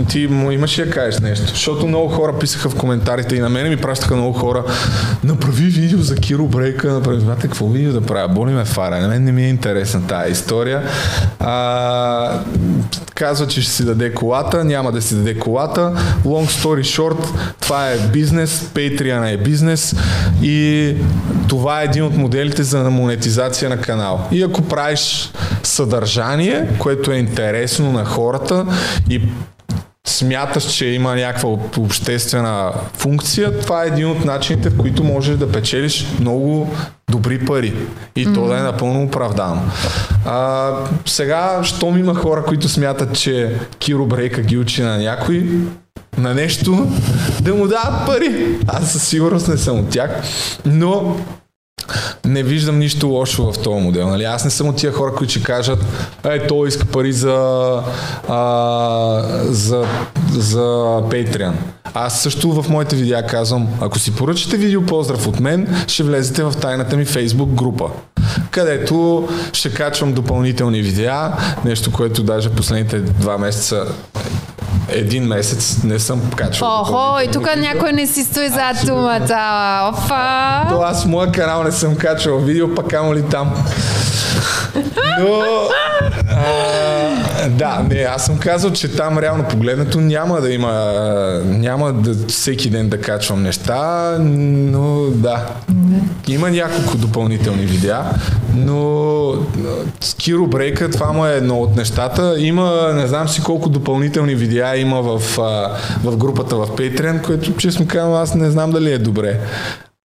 Ти му имаш ли да кажеш нещо? Защото много хора писаха в коментарите и на мене ми пращаха много хора. Направи видео за Киро Брейка. Направи, знаете какво видео да правя? Боли ме фара. На мен не ми е интересна тази история. А, казва, че ще си даде колата. Няма да си даде колата. Long story short, това е бизнес. Patreon е бизнес. И това е един от моделите за монетизация на канал. И ако правиш съдържание, което е интересно на хората и смяташ, че има някаква об- обществена функция, това е един от начините, в които можеш да печелиш много добри пари. И то да е напълно оправдано. А, сега, щом има хора, които смятат, че Киро Брейка ги учи на някой, на нещо, да му дават пари. Аз със сигурност не съм от тях, но не виждам нищо лошо в този модел. Нали? Аз не съм от тия хора, които ще кажат, е, той иска пари за, а, за, за Patreon. Аз също в моите видеа казвам, ако си поръчате видео поздрав от мен, ще влезете в тайната ми Facebook група, където ще качвам допълнителни видеа, нещо, което даже последните два месеца един месец не съм качвал. Охо, и тук някой не си стои зад думата. Опа! То аз в моя канал не съм качвал видео, пък amo ли там. Но, а, да, не, аз съм казал, че там реално погледнато няма да има, няма да всеки ден да качвам неща, но да, има няколко допълнителни видеа, но Киро Брейка, това му е едно от нещата. Има, не знам си колко допълнителни видеа има в, в групата в Patreon, което честно казвам, аз не знам дали е добре.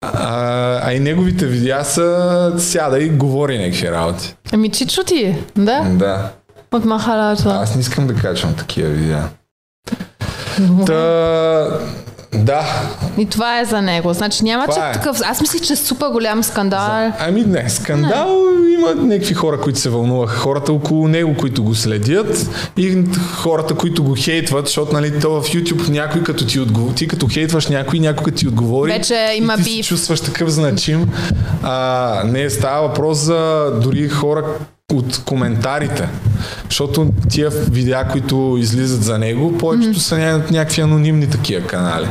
А, а и неговите видеа са сяда и говори някакви работи. Ами Чичо ти, да? Да. От Махалата. Аз не искам да качвам такива видеа. Та, да. И това е за него. Значи няма Това че е. такъв... Аз мислих, че е супер голям скандал. Ами не, скандал има някакви хора, които се вълнуваха. Хората около него, които го следят и хората, които го хейтват, защото нали, то в YouTube някой като ти отговори, ти като хейтваш някой, някой като ти отговори. Вече има и ти се чувстваш такъв значим. А, не, става въпрос за дори хора от коментарите. Защото тия видеа, които излизат за него, повечето са ня- някакви анонимни такива канали.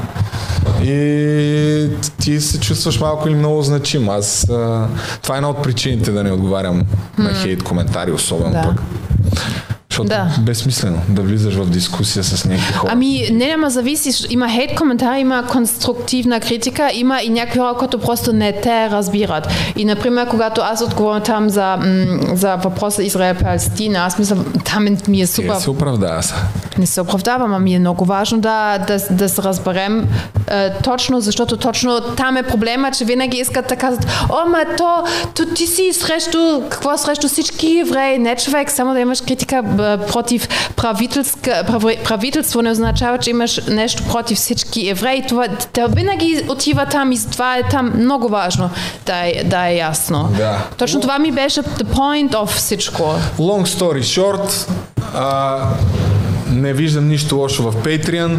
И ти се чувстваш малко или много значим. Аз, а, това е една от причините да не отговарям на хейт коментари, особено Да. пък. Защото Да. безсмислено да влизаш в дискусия с някакви хора. Ами, не, ама зависи. Има хейт коментари, има конструктивна критика, има и някакви хора, които просто не те разбират. И, например, когато аз отговорям там за, за въпроса Израел-Палестина, аз мисля, там е- ми е супер. се оправдава. Не се оправдавам, а ми е много важно да, да, да се разберем е, точно, защото точно там е проблема, че винаги искат да казват, о, ма то, то ти си срещу, какво срещу всички евреи, не човек, само да имаш критика против правителска, прави- правителство не означава, че имаш нещо против всички евреи. Това, да винаги отива там и това е там много важно да е, да е ясно. Да. Точно това ми беше the point of всичко. Long story short, а, не виждам нищо лошо в Patreon.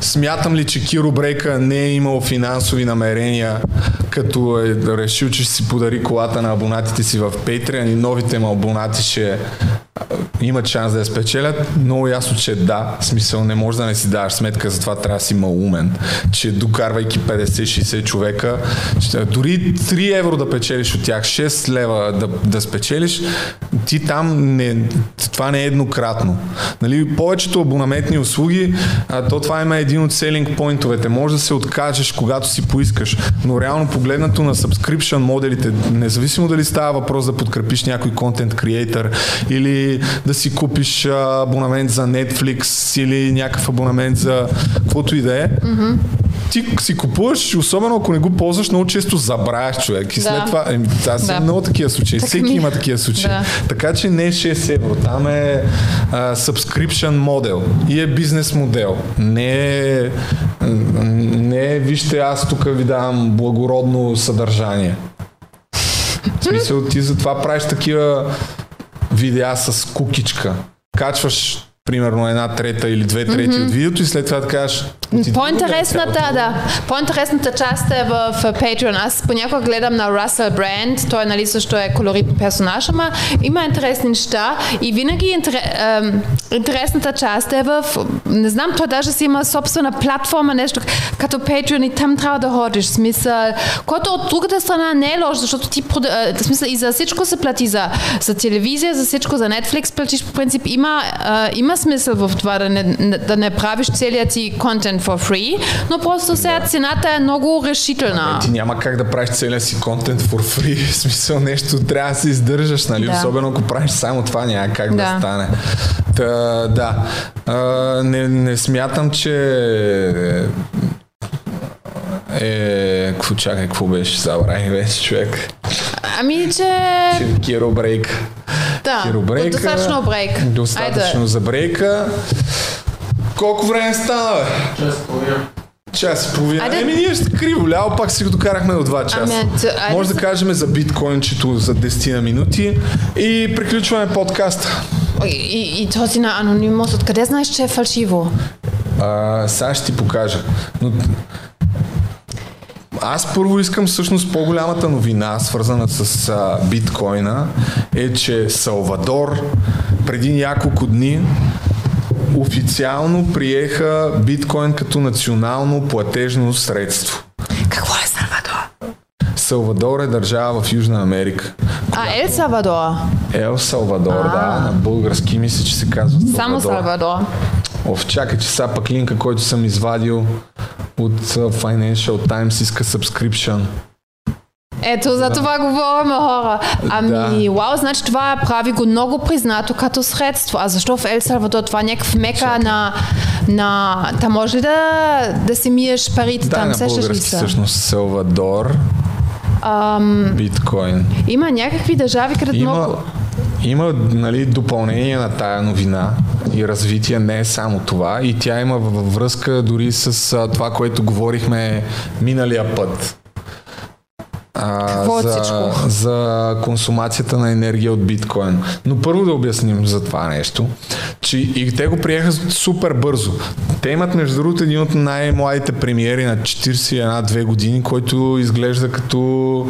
Смятам ли, че Киро Брейка не е имал финансови намерения, като е решил, че ще си подари колата на абонатите си в Patreon и новите му абонати ще имат шанс да я спечелят. Много ясно, че да. В смисъл не може да не си даваш сметка, затова трябва да си малумен. Че докарвайки 50-60 човека, дори 3 евро да печелиш от тях, 6 лева да, да спечелиш, ти там не, това не е еднократно. Нали, повечето абонаментни услуги, а, то това има един от селинг поинтовете. Може да се откажеш, когато си поискаш, но реално погледнато на subscription моделите, независимо дали става въпрос да подкрепиш някой контент креатор или да си купиш абонамент за Netflix или някакъв абонамент за каквото и да е, ти си купуваш, особено ако не го ползваш, много често забравяш човек. И след Да. това, еми, аз Да. много такива случаи. Така Всеки ми- има такива случаи. Да. Така че не е 6 евро. Там е а, subscription модел и е бизнес модел. Не е, не е вижте, аз тук ви давам благородно съдържание. В смисъл, ти затова правиш такива видеа с кукичка. Качваш примерно една трета или две трети Мгм. от видеото и след това да кажеш По-интересната, да, по-интересната част е в Patreon. Аз понякога гледам на Russell Brand, той нали също е колоритен персонаж, ама има интересни неща и винаги интер, ем, интересната част е в, не знам, той даже си има собствена платформа, нещо като Patreon и там трябва да ходиш. Смисъл, който от другата страна не е лош, защото ти, смисъл, и за всичко се плати, за, за телевизия, за всичко, за Netflix платиш по принцип. Има, има смисъл в това да не, да не правиш целият си контент for free, но просто сега цената е много решителна. Ти няма как да правиш целия си контент for free. В смисъл нещо трябва да се издържаш, нали? Да. Особено ако правиш само това, няма как да, Да. стане. Та, да. А, не, не смятам, че е... Какво чакай, какво беше? Забравих вече човек. Ами, че... Че Киро брейк. Да, Киро достатъчно брейк. Достатъчно Айде. за брейка. Колко време стана, бе? Час и половина. Час и половина. Айде. Еми ние ще криво ляво, пак си го докарахме до 2 часа. Ами, айде Може да за- кажем за биткоинчето за 10 на минути и приключваме подкаста. И, и, и този на анонимност, откъде знаеш, че е фалшиво? А, сега ще ти покажа. Но... Аз първо искам всъщност по-голямата новина, свързана с а, биткоина, е, че Салвадор преди няколко дни официално приеха биткоин като национално платежно средство. Какво е Салвадор? Салвадор е държава в Южна Америка. А, Ел Салвадор. Ел Салвадор, да, на български мисля, че се казва Само Салвадор. Оф, чакай, че сега пък линка, който съм извадил от Financial Times иска subscription. Ето, за това говорим хора. Ами, вау, значи това прави го много признато като средство. А защо в Ел Салвадор това е някакъв мека на, на... Та може ли да, да си миеш парите Да, там? на Сещаш ли български всъщност Салвадор, Ам, биткоин. има някакви държави, където Има, много... има нали, допълнение на тая новина и развитие, не е само това. И тя има връзка дори с това, което говорихме миналия път. А, Какво от за, всичко? за консумацията на енергия от биткоин. Но първо да обясним за това нещо, че и те го приеха супер бързо. Те имат, между другото, един от най-младите премиери на 41-2 години, който изглежда като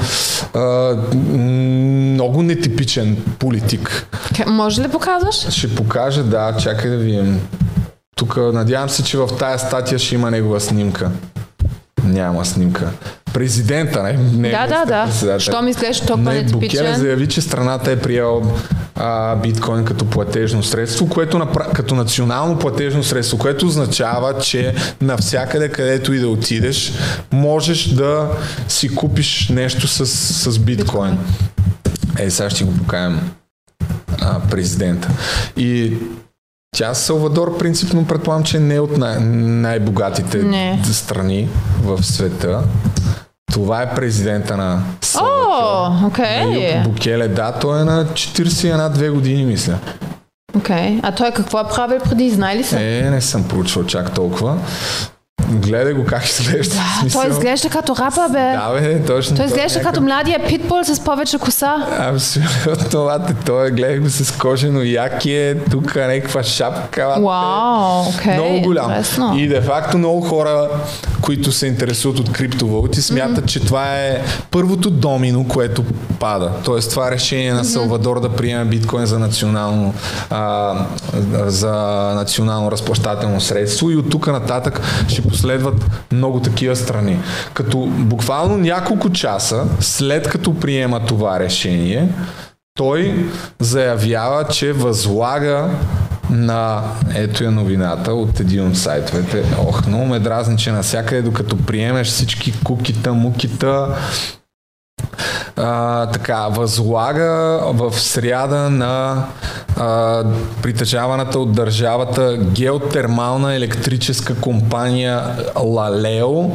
а, много нетипичен политик. Може ли показваш? Ще покажа, да, чакай да видим. Тук надявам се, че в тая статия ще има негова снимка. Няма снимка. Президента, не? не Да, да, да. министър-председателя. Що ми изглежда толкова Не, Букеле нетипичен? заяви, че страната е приел а, биткоин като платежно средство, което напра... като национално платежно средство, което означава, че навсякъде, където и да отидеш, можеш да си купиш нещо с, с биткоин. Е, сега ще го покажем а, президента. И тя Салвадор принципно предполагам, че не е от най- най-богатите Не. страни в света. Това е президента на О, окей. Букеле. Да, той е на 41-2 години, мисля. Окей. А той какво е правил преди? Знае ли се? Е, не съм проучвал чак толкова. Гледай го как изглежда. Да, смисъл. той изглежда като рапа, бе. Да, бе, точно. Той изглежда като младия питбул с повече коса. Абсолютно, това той гледай го с кожено якие, тук някаква шапка. лате. Вау, окей. Много голям. интересно. И де факто много хора, които се интересуват от криптовалути, смятат, че това е първото домино, което пада. Тоест това решение на Салвадор да приеме биткоин за национално, а, за национално разплащателно средство и от тук нататък ще последват много такива страни. Като буквално няколко часа след като приема това решение, той заявява, че възлага на ето е новината от един от сайтовете. Ох, много ме дразни, че навсякъде, докато приемеш всички кукита, мукита, а, така, възлага в сряда на а, притежаваната от държавата геотермална електрическа компания Лалео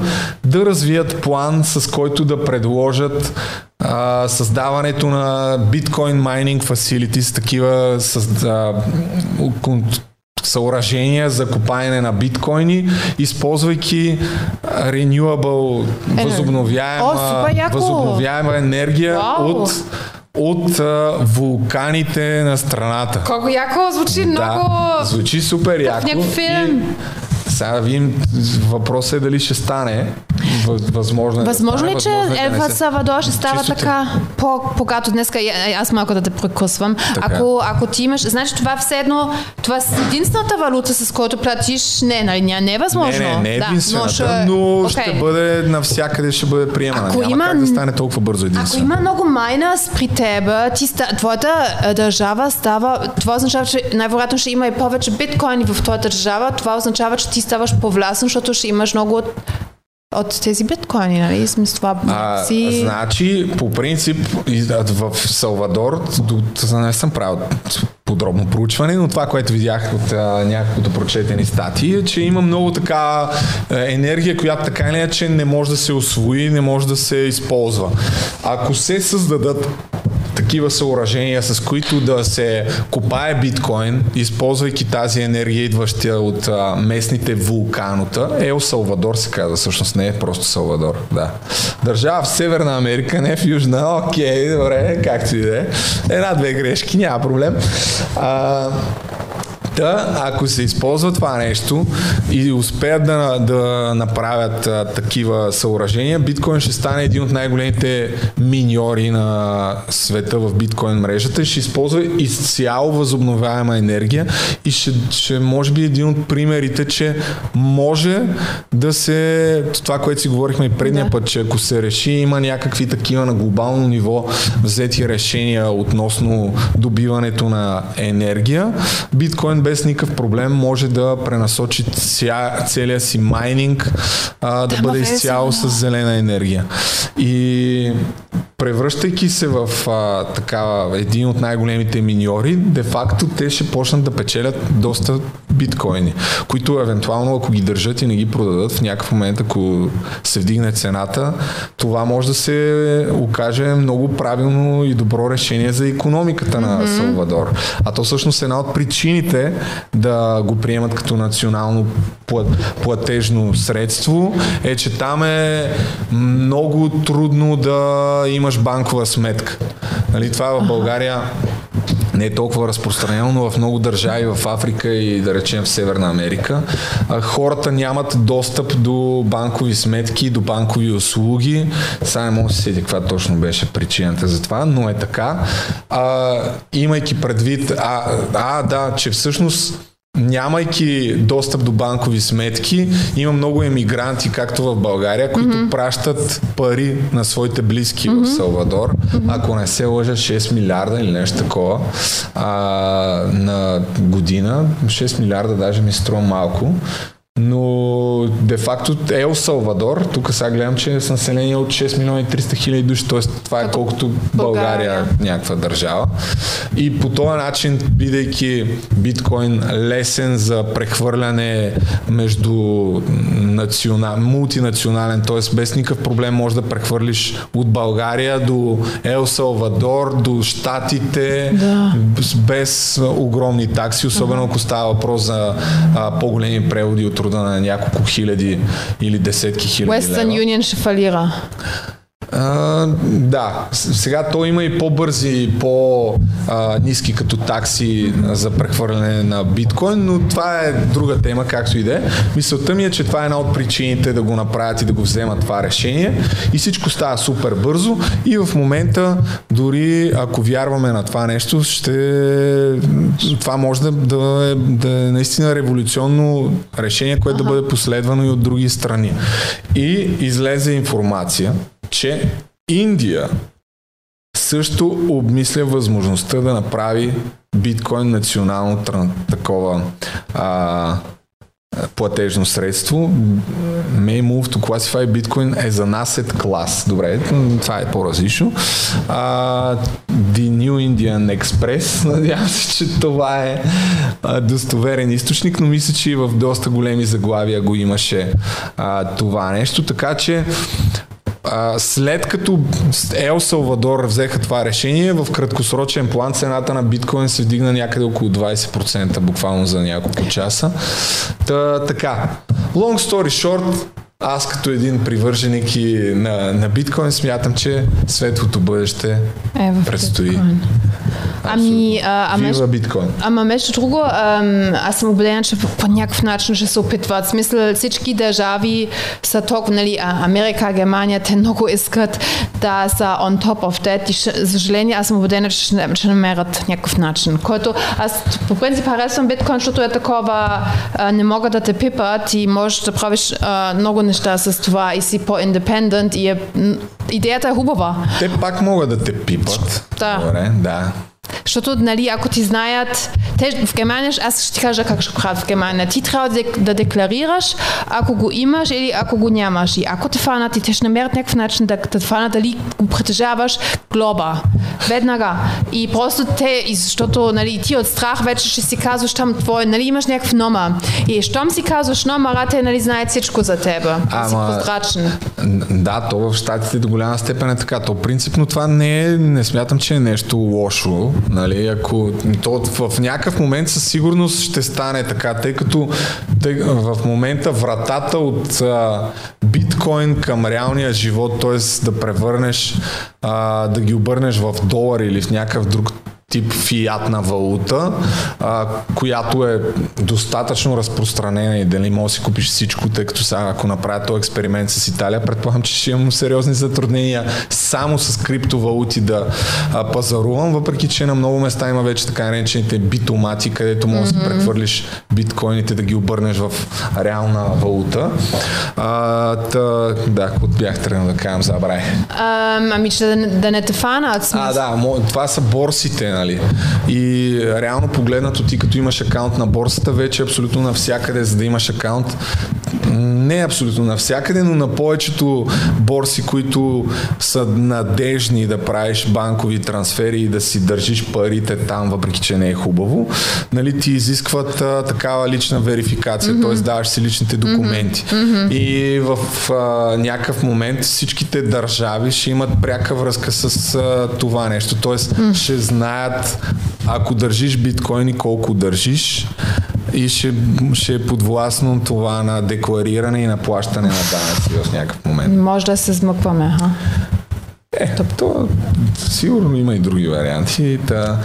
да развият план, с който да предложат а, създаването на биткоин майнинг facilities, такива с, а, съоръжения за копаене на биткоини, използвайки renewable, Е, възобновяема, О, възобновяема енергия Вау! от, от а, вулканите на страната. Колко яко звучи много... Да, звучи супер яко. някакъв филм. И сега да видим, въпросът е дали ще стане. Въз- Възможно е. да Възможно ли, че възможно е да не Елфа се- Салвадор ще става Чистото. така по-богато днеска? Я- Аз малко да те прекъсвам. Ако, ако ти имаш... Значи това все едно... Това е единствената валута, с която платиш... Не, нали? ня- Не е възможно. Не, не, не е Да, единствената, ще- но Окей. ще бъде навсякъде ще бъде приемана. Ако Няма има- как да стане толкова бързо Ако единствено. има много майнърс при тебе, ти твоята държава става, това означава, че най-вероятно ще има и повече биткоини в твоята държава, това означава, че ти ставаш повластен, защото ще имаш много от, от тези биткоини, нали? Смисъл това А, си... Значи, по принцип, в Салвадор, до- не съм правил подробно проучване, но това, което видях от а, няколкото прочетени статии, е, че има много така е, енергия, която така или иначе не може да се освои, не може да се използва. Ако се създадат такива съоръжения, с които да се копае биткоин, използвайки тази енергия, идваща от местните вулканота. Ел Салвадор се казва, всъщност не е просто Салвадор. Да. Държава в Северна Америка, не в Южна. Окей, добре, както и да е. Една-две грешки, няма проблем. А, Та, ако се използва това нещо и успеят да, да направят а, такива съоръжения, биткоин ще стане един от най-големите миньори на света в биткоин мрежата и ще използва изцяло възобновяема енергия и ще, ще може би един от примерите, че може да се, това, което си говорихме и предния Да. път, че ако се реши, има някакви такива на глобално ниво взети решения относно добиването на енергия, биткоин без никакъв проблем може да пренасочи ця, целия си майнинг а, да Да, бъде изцяло с зелена енергия. И превръщайки се в а, такава, един от най-големите миньори, де-факто те ще почнат да печелят доста биткоини, които евентуално, ако ги държат и не ги продадат, в някакъв момент, ако се вдигне цената, това може да се окаже много правилно и добро решение за економиката на Салвадор. А то всъщност е една от причините да го приемат като национално плат- платежно средство е, че там е много трудно да имаш банкова сметка. Нали, това в България не е толкова разпространено, но в много държави в Африка и да речем в Северна Америка, хората нямат достъп до банкови сметки, до банкови услуги. Сега не мога да се седя каква точно беше причината за това, но е така. А, имайки предвид, а, а да, че всъщност нямайки достъп до банкови сметки, има много емигранти, както в България, които mm-hmm. пращат пари на своите близки mm-hmm. в Салвадор. Mm-hmm. Ако не се лъжа 6 милиарда или нещо такова а, на година. 6 милиарда даже ми струва малко. Но де-факто Ел Салвадор, тук сега гледам, че е с население от 6 милиона и 300 хиляди души, т.е. това е колкото България, България. някаква държава. И по този начин, бидейки биткоин лесен за прехвърляне между национа... мултинационален, т.е. без никакъв проблем може да прехвърлиш от България до Ел Салвадор, до Штатите, Да. без- без огромни такси, особено ако става въпрос за а, по-големи преводи от рода на няколко хиляди или десетки хиляди Western лева. Union ще фалира. А, да, сега то има и по-бързи и по-низки като такси за прехвърляне на биткоин, но това е друга тема, както и да е. Мисълта ми е, че това е една от причините да го направят и да го вземат това решение и всичко става супер бързо и в момента дори ако вярваме на това нещо, ще това може да, да, е, да е наистина революционно решение, което да бъде последвано и от други страни. И излезе информация, че Индия също обмисля възможността да направи биткоин национално такова а, платежно средство. May move to classify Bitcoin as an asset class. Добре, това е по-различно. А, The New Indian Express, надявам се, че това е достоверен източник, но мисля, че и в доста големи заглавия го имаше а, това нещо, така че а, след като Ел Салвадор взеха това решение, в краткосрочен план цената на биткоин се вдигна някъде около 20%, буквално за няколко часа. Та, така, long story short, аз като един привърженик и на, на биткоин смятам, че светлото бъдеще Е, в предстои. биткоин. Ами, а, а между, Вива биткоин. ама между друго, ам, аз съм убедена, че по, някакъв начин ще се опитват. В смисъл, всички държави са толкова, нали, Америка, Германия, те много искат да са on top of that. И ще, за съжаление, аз съм убедена, че ще, ще намерят някакъв начин. Който аз по принцип харесвам биткоин, защото е такова, а, не могат да те пипат и можеш да правиш а, много неща с това и си по-индепендент и е, идеята е хубава. Те пак могат да те пипат. Да. Добре, да. Защото, нали, ако ти знаят, те в Германия, аз ще ти кажа как ще правят в Германия. Ти трябва да, да декларираш, ако го имаш или ако го нямаш. И ако те фанат, и те ще намерят някакъв начин да те фанат дали го притежаваш глоба. Веднага. И просто те, и защото нали, ти от страх вече ще си казваш там твой, нали, имаш някакъв номер. И щом си казваш номера, те нали, знаят всичко за тебе. Ама... Си прозрачен. Да, то в щатите до голяма степен е така. То принципно това не е, не смятам, че е нещо лошо. Нали? Ако, то в, някакъв момент със сигурност ще стане така, тъй като тъй, в момента вратата от а, биткоин към реалния живот, т.е. да превърнеш, а, да ги обърнеш в долар или в някакъв друг тип фиатна валута, а, която е достатъчно разпространена и дали можеш да си купиш всичко, тъй като сега ако направя този експеримент с Италия, предполагам, че ще имам сериозни затруднения само с криптовалути да а, пазарувам, въпреки че на много места има вече така наречените битомати, където можеш mm-hmm. да прехвърлиш биткоините да ги обърнеш в реална валута. А, та, да, какво бях тръгнал да кажам, забравих. Um, ами, че да, не- да не те фанат. А, да, това са борсите, нали? И реално погледнато ти като имаш акаунт на борсата, вече абсолютно навсякъде, за да имаш акаунт, не абсолютно навсякъде, но на повечето борси, които са надежни да правиш банкови трансфери и да си държиш парите там, въпреки че не е хубаво, нали, ти изискват а, такава лична верификация, т.е. даваш си личните документи. И в а, някакъв момент всичките държави ще имат пряка връзка с а, това нещо. Т.е. ще знаят ако държиш биткоини, колко държиш и ще, ще е подвластно това на деклариране и на плащане на данъци в някакъв момент. Може да се смъкваме, ха? Е, то, сигурно има и други варианти. Та,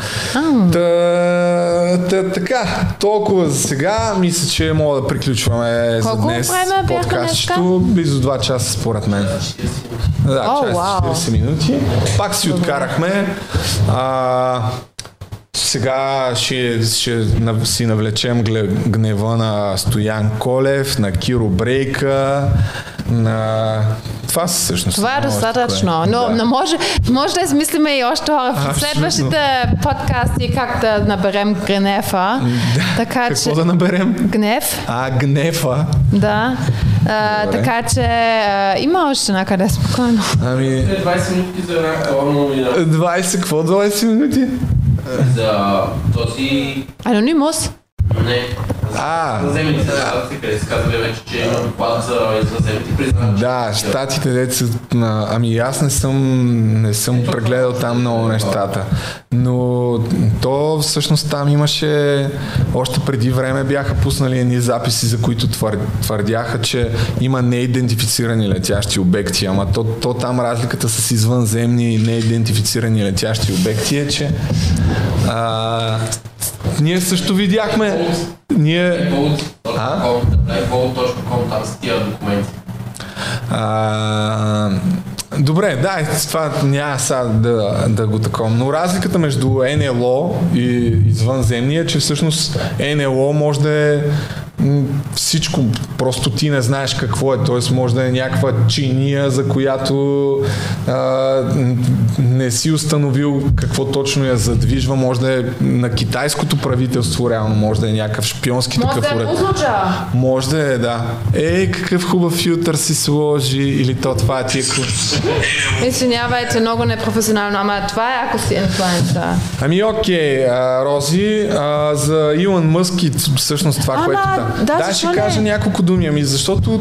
та, та, така, толкова за сега. Мисля, че мога да приключваме за Колко днес време бяха подкастчето. Близо 2 часа според мен. Да, О, час и вау. 40 минути. Пак си откарахме. А, сега ще, ще си навлечем гнева на Стоян Колев, на Киро Брейка, на... Това са всъщност. Това е достатъчно. кое. Но, Да. но може, може да измислиме и още хора в Абсолютно. следващите подкасти как да наберем гнева. Така Какво че... да наберем? Гнев, А, гнева. да. А, Добре. така че а, има още някъде спокойно. Ами, 20 минути за една калорна новина. 20, какво 20 минути? За този... Анонимус? Не. А. Извънземните щатите, къде се казва вече, че има доклад за извънземните признати. Да, щатите деца, ами аз не съм, не съм прегледал там много нещата. Но то всъщност там имаше, още преди време бяха пуснали едни записи, за които твър- твърдяха, че има неидентифицирани летящи обекти. Ама то, то там разликата с извънземни и неидентифицирани летящи обекти е, че а, ние също видяхме. Ние... Blackbolt.com, там са. А, добре, да, е, това няма сега да, да го такова. Но разликата между НЛО и извънземния е, че всъщност НЛО може да е всичко, просто ти не знаеш какво е, т.е. може да е някаква чиния, за която а, не си установил какво точно я задвижва, може да е на китайското правителство, реално може да е някакъв шпионски Може такъв да е уред. Може да е, да. Ей, какъв хубав филтър си сложи, или то това е тия ку- Извинявайте, много непрофесионално, ама това е ако си инфлуенсър. Ами окей, а, Рози, а, за Илон Мъск и всъщност това, Ама, което там. Да, да ще не? кажа няколко думи, ами защото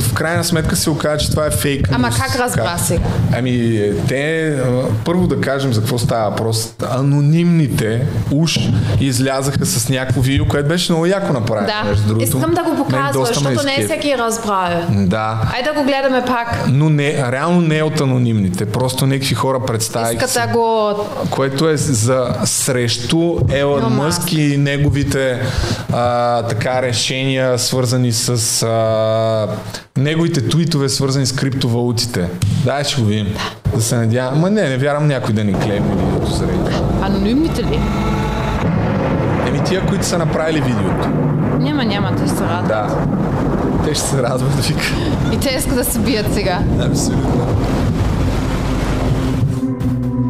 в, крайна сметка се оказа, че това е фейк. Ама как разбра сега? Ами, те, първо да кажем за какво става въпрос. Анонимните уж излязаха с някакво видео, което беше много яко направено. Да, между другото. искам да го Мен показва, доста ме защото не е всеки разбрал. Да. Айде да го гледаме пак. Но не, реално не е от анонимните. Просто някакви хора представяйки Искат да го... което е за срещу Елън Мъск и неговите а, така решения, свързани с а, неговите твитове, свързани с криптовалутите. Дай ще го видим. Да се надявам. Ма не, не вярвам някой да ни клейми видеото заради. това. Анонимните ли? Еми тия, които са направили видеото. Няма, няма, те ще се радват. Да. Те ще се радват, вика. И те искат да се бият сега. Абсолютно.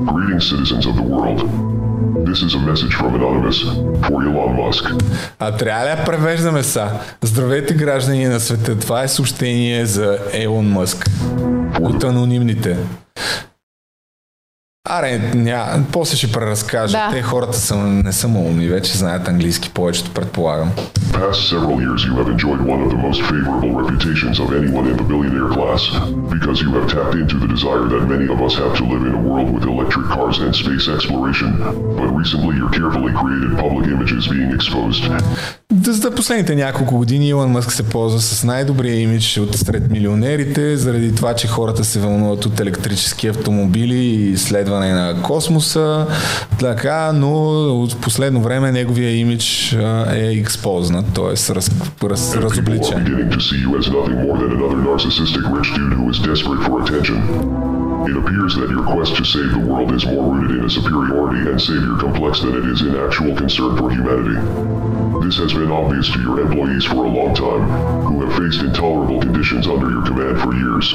Greetings, citizens of the world. This is a message from Anonymous for Elon Musk. А трябва ли да превеждаме са? Здравейте, граждани на света. Това е съобщение за Елон Мъск. От анонимните. Аре, ня, после ще преразкажа. Да. Те хората са, не са умни, вече знаят английски повечето, предполагам. Past several years, you have enjoyed one of the most favorable reputations of anyone in the billionaire class, because you have tapped into the desire that many of us have to live in a world with electric cars and space exploration. But recently, your carefully created public image is being exposed. За последните няколко години Илон Мъск се ползва с най-добрия имидж от сред милионерите, заради това, че хората се вълнуват от електрически автомобили и изследване на космоса, така, но от последно време неговия имидж е експознат, т.е. Раз, раз, are разобличен. It appears that your quest to save the world is more rooted in a superiority and savior complex than it is in actual concern for humanity. This has been obvious to your employees for a long time, who have faced intolerable conditions under your command for years.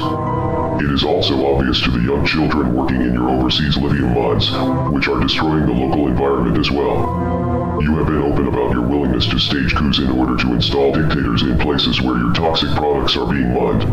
It is also obvious to the young children working in your overseas lithium mines, which are destroying the local environment as well. You have been open about your willingness to stage coups in order to install dictators in places where your toxic products are being mined.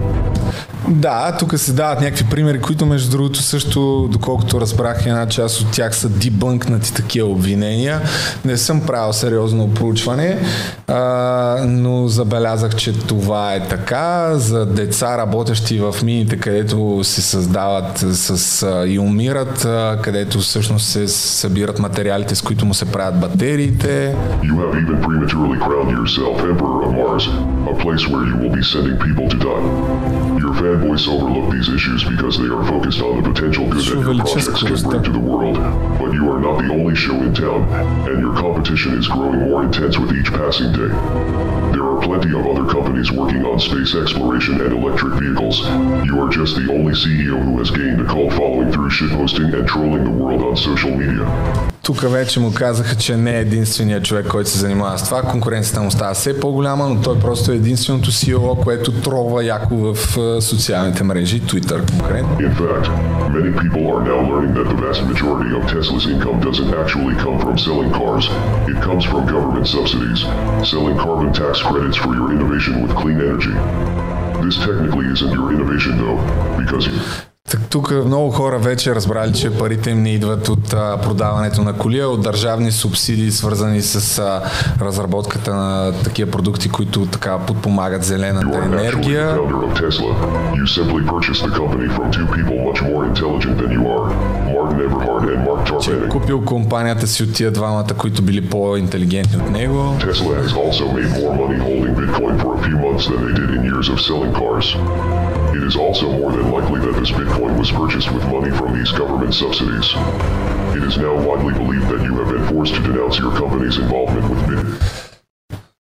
Да, тук се дават някакви примери, които между другото също, доколкото разбрах, една част от тях са дебънкнати такива обвинения. Не съм правил сериозно проучване, а, но забелязах, че това е така. За деца, работещи в мините, където се създават с, а, и умират, а, където всъщност се събират материалите, с които му се правят there. You have even prematurely crowned yourself Emperor of Mars, a place where you will be sending people to die. Your fanboys overlook these issues because they are focused on the potential good that your projects can bring to the world. But you are not the only show in town, and your competition is growing more intense with each passing day. There are plenty of other companies working on space exploration and electric vehicles. You are just the only CEO who has gained a cult following through shitposting and trolling the world on social media. Тук вече му казаха, че не е единственият човек, който се занимава с това. Конкуренцията му става все по-голяма, но той просто е единственото CEO, което трова яко в е, социалните мрежи, Twitter конкретно. In fact, many people are now learning that the vast majority of Tesla's income doesn't actually come from selling cars. It comes from government subsidies, selling carbon tax credits for your innovation with clean energy. This technically isn't your innovation though, because тук много хора вече разбрали, че парите им не идват от а, продаването на коли, а от държавни субсидии, свързани с а, разработката на такива продукти, които така подпомагат зелената енергия. Че е купил компанията си от тия двамата, които били по-интелигентни от него. Tesla has also made more money holding Bitcoin for a few months than they did in years of selling cars. It is also more than likely that this Bitcoin was purchased with money from these government subsidies. It is now widely believed that you have been forced to denounce your company's involvement with Bitcoin.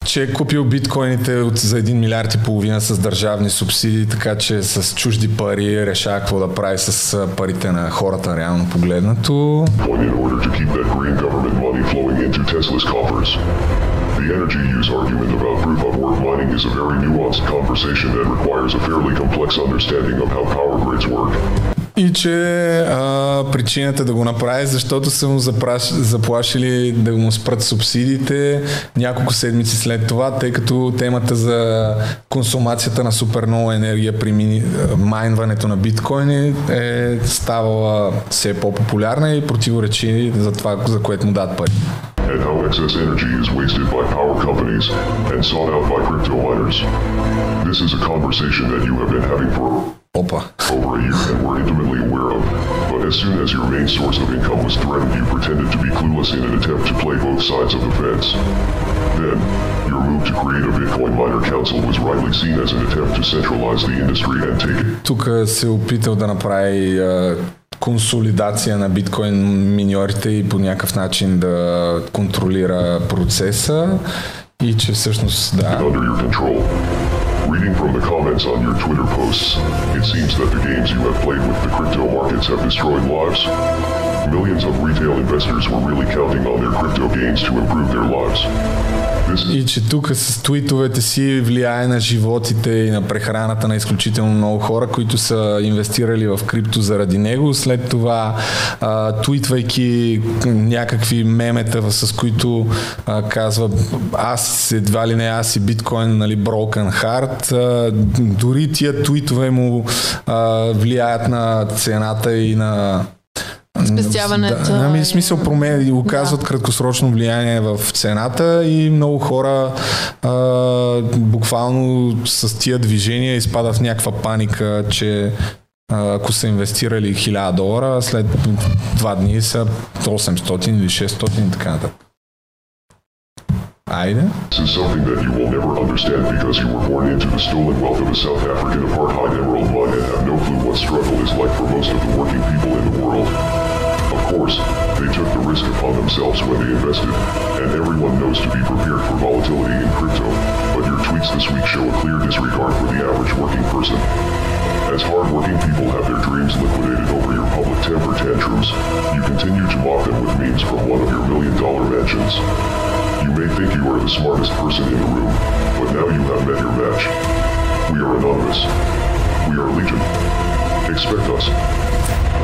че е купил биткоините от, за 1 милиард и половина с държавни субсидии, така че с чужди пари решава какво да прави с а, парите на хората, реално погледнато. The energy use argument about proof of work mining is a very nuanced conversation that requires a fairly complex understanding of how power grids work. И че а, причината да го направи, защото са му запраш, заплашили да му спрат субсидиите няколко седмици след това, тъй като темата за консумацията на супер енергия при мини, майнването на биткоини е ставала все по-популярна и противоречи за това, за което му дадат пари. and how excess energy is wasted by power companies and sought out by crypto miners. This is a conversation that you have been having for Опа. over a year and were intimately aware of. But as soon as your main source of income was threatened, you pretended to be clueless in an attempt to play both sides of the fence. Then, your move to create a Bitcoin miner council was rightly seen as an attempt to centralize the industry and take it. Тук се е опитал да направи а, консолидация на биткоин миньорите и по някакъв начин да контролира процеса и че всъщност да. Reading from the comments on your Twitter posts, it seems that the games you have played with the crypto markets have destroyed lives. И че тук с твитовете си влияе на животите и на прехраната на изключително много хора, които са инвестирали в крипто заради него. След това, а, твитвайки някакви мемета, с които а, казва аз едва ли не аз и биткоин, нали, broken heart. А, дори тия твитове му а, влияят на цената и на Спестяването. Да, ами в смисъл промени, оказват да. краткосрочно влияние в цената и много хора а, буквално с тия движения изпадат в някаква паника, че ако са инвестирали 1000 долара, след два дни са 800 или 600 и така нататък. Айде. This is something that you will never understand because you were born into the stolen wealth of a South African apartheid emerald mine and have no clue what struggle is like for most of the working people in the world. Of course, they took the risk upon themselves when they invested, and everyone knows to be prepared for volatility in crypto, but your tweets this week show a clear disregard for the average working person. As hardworking people have their dreams liquidated over your public temper tantrums, you continue to mock them with memes from one of your million dollar mansions. You may think you are the smartest person in the room, but now you have met your match. We are anonymous. We are Legion. Expect us.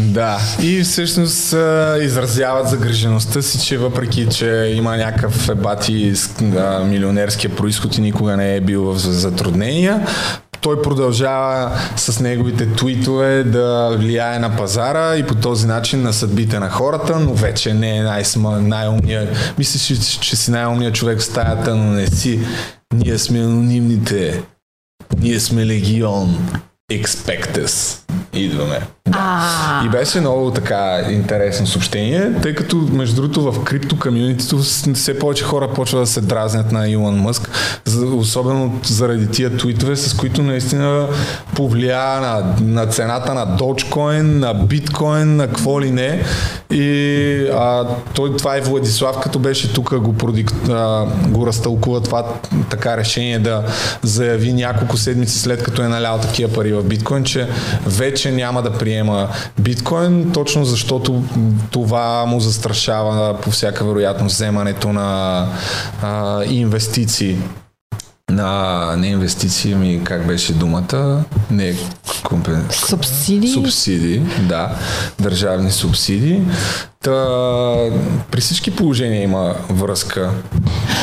Да, и всъщност изразяват загрижеността си, че въпреки, че има някакъв ебати милионерския происход и никога не е бил в затруднения, той продължава с неговите твитове да влияе на пазара и по този начин на съдбите на хората, но вече не е най-сма, най-умният. Мислиш, че, че си най-умният човек в стаята, но не си. Ние сме анонимните. Ние сме легион. Expectus. Идваме. А, И беше много така интересно съобщение, тъй като между другото в крипто комьюнитито все повече хора почват да се дразнят на Илон Мъск, особено заради тия твитове, с които наистина повлия на, на цената на Dogecoin, на биткоин, на какво ли не. И а, той, това и Владислав, като беше тук, го, продик, а, го разтълкува това така решение да заяви няколко седмици след като е налял такива пари в биткоин, че вече няма да приема биткоин, точно защото това му застрашава по всяка вероятност вземането на а, инвестиции на не инвестиции, ми как беше думата? Не компен... субсидии? Субсидии, да. Държавни субсидии. Та, при всички положения има връзка.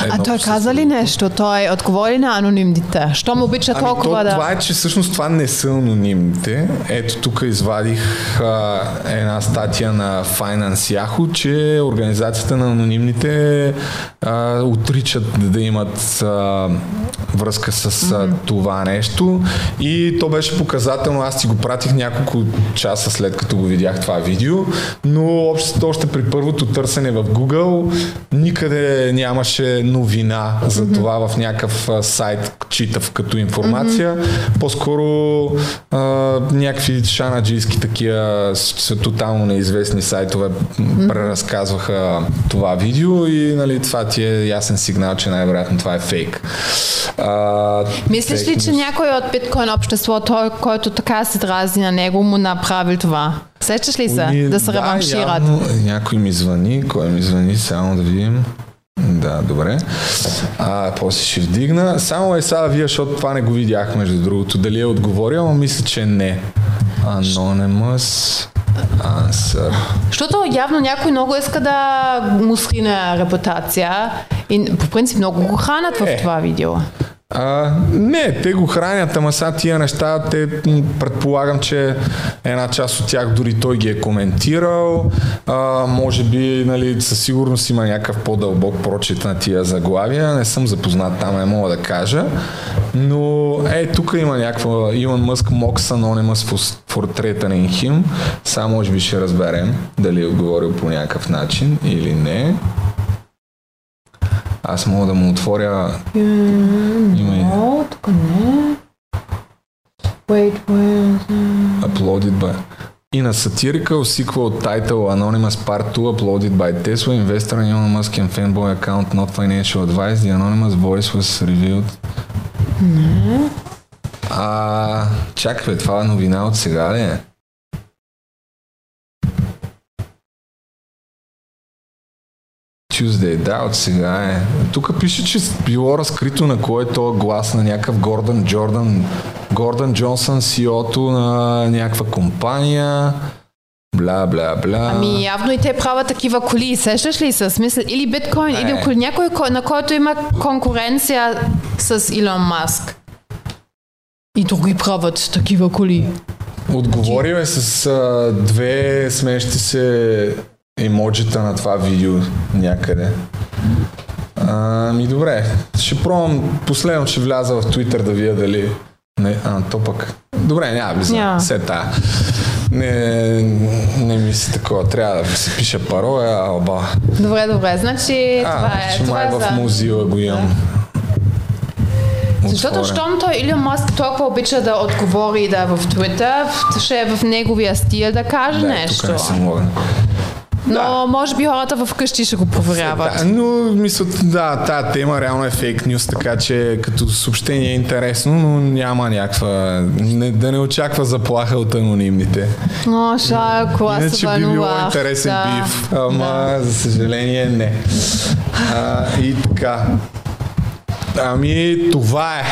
А той каза ли нещо? Той отговори на анонимните. Що му обича Ами, толкова то, да... Това е, че всъщност това не са анонимните. Ето тук извадих а, една статия на Finance Yahoo, че организацията на анонимните а, отричат да имат а, връзка с а, това нещо. И то беше показателно. Аз ти го пратих няколко часа след като го видях това видео, но общо, още при първото търсене в Google никъде нямаше новина за това в някакъв сайт, читав като информация. По-скоро а, някакви шанаджийски такива с, с тотално неизвестни сайтове преразказваха това видео и нали, това ти е ясен сигнал, че най-вероятно това е фейк. А, Мислиш ли, че някой от биткоин обществото, който така се дразни на него, му направил това? Сещаш ли се? Да се реваншират? явно някой ми звъни. Кой ми звъни? Само да видим. Да, добре. А, после ще вдигна. Само е сега вие, защото това не го видях, между другото. Дали е отговорил, но мисля, че не. Anonymous answer. Защото явно някой много иска да му срине репутация и по принцип много го хранят в Е. това видео. А, не, те го хранят, ама сега тия неща, те предполагам, че една част от тях дори той ги е коментирал. А, може би, нали, със сигурност има някакъв по-дълбок прочит на тия заглавия. Не съм запознат там, не мога да кажа. Но, е, тук има някаква Илон Мъск Mocks Anonymous for, threatening him. Сега може би ще разберем дали е отговорил по някакъв начин или не. Аз мога да му отворя има и О, тук не. Wait, where is it? uploaded by In a satirical sequel titled Anonymous Part 2 uploaded by Tesla investor Elon Musk and fanboy account not financial advice, the anonymous voice was revealed. А, чакай, това е новина от сега ли е? Tuesday, да, от сега е. Тук пише, че било разкрито на кой е този глас на някакъв Гордън Джордан, Гордън Джонсън, CEO-то на някаква компания. Бла, бла, бла. Ами явно и те правят такива коли, сещаш ли се? Смисъл, или биткоин, или Не. коли, някой, кой- на който има конкуренция с Илон Маск. И други правят такива коли. Отговорил е с а, две смещи се емоджита на това видео някъде. Ами добре, ще пробвам, последно ще вляза в Twitter да видя дали... Не, а, то пък... Добре, няма влиза. Няма. Се тая. Не, не ми се такова. Трябва да се пише пароя, алба. Добре, добре. Значи това А, е. че това май е в музила го имам. Защото щом той Илон Маск толкова обича да отговори да е в Твитър, ще е в неговия стил да каже Да, нещо. тук не съм. Но може би хората вкъщи ще го проверяват. Да, но мисля, да, тази тема реално е фейк нюс, така че като съобщение е интересно, но няма някаква... Не, да не очаква заплаха от анонимните. О, Шарко, аз Иначе би било интересен да. бив, ама за съжаление не. А, и така. Ами, това е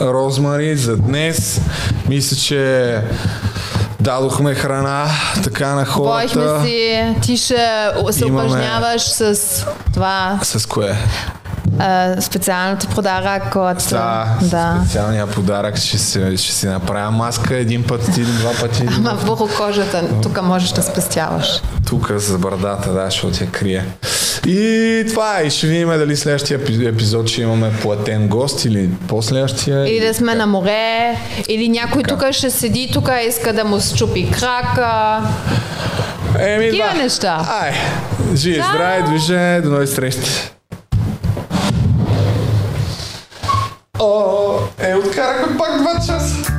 Розмари за днес. Мисля, че дадохме храна така на хората. си, ти ще се Имаме- упражняваш с това С кое? а, специалното подарък от... Да, да. специалния подарък ще си, ще си направя маска един път или два пъти. Ама върху кожата, тук можеш да спестяваш. Тук за брадата, да, защото я крие. И това е. Ще видим дали следващия епи- епизод ще имаме платен гост или последващия. Или да сме на море, или някой тук ще седи тук и иска да му счупи крака. Еми, Такива да. неща. Ай, живи, здраве, движение, до нови срещи. О, е, откарахме пак два часа.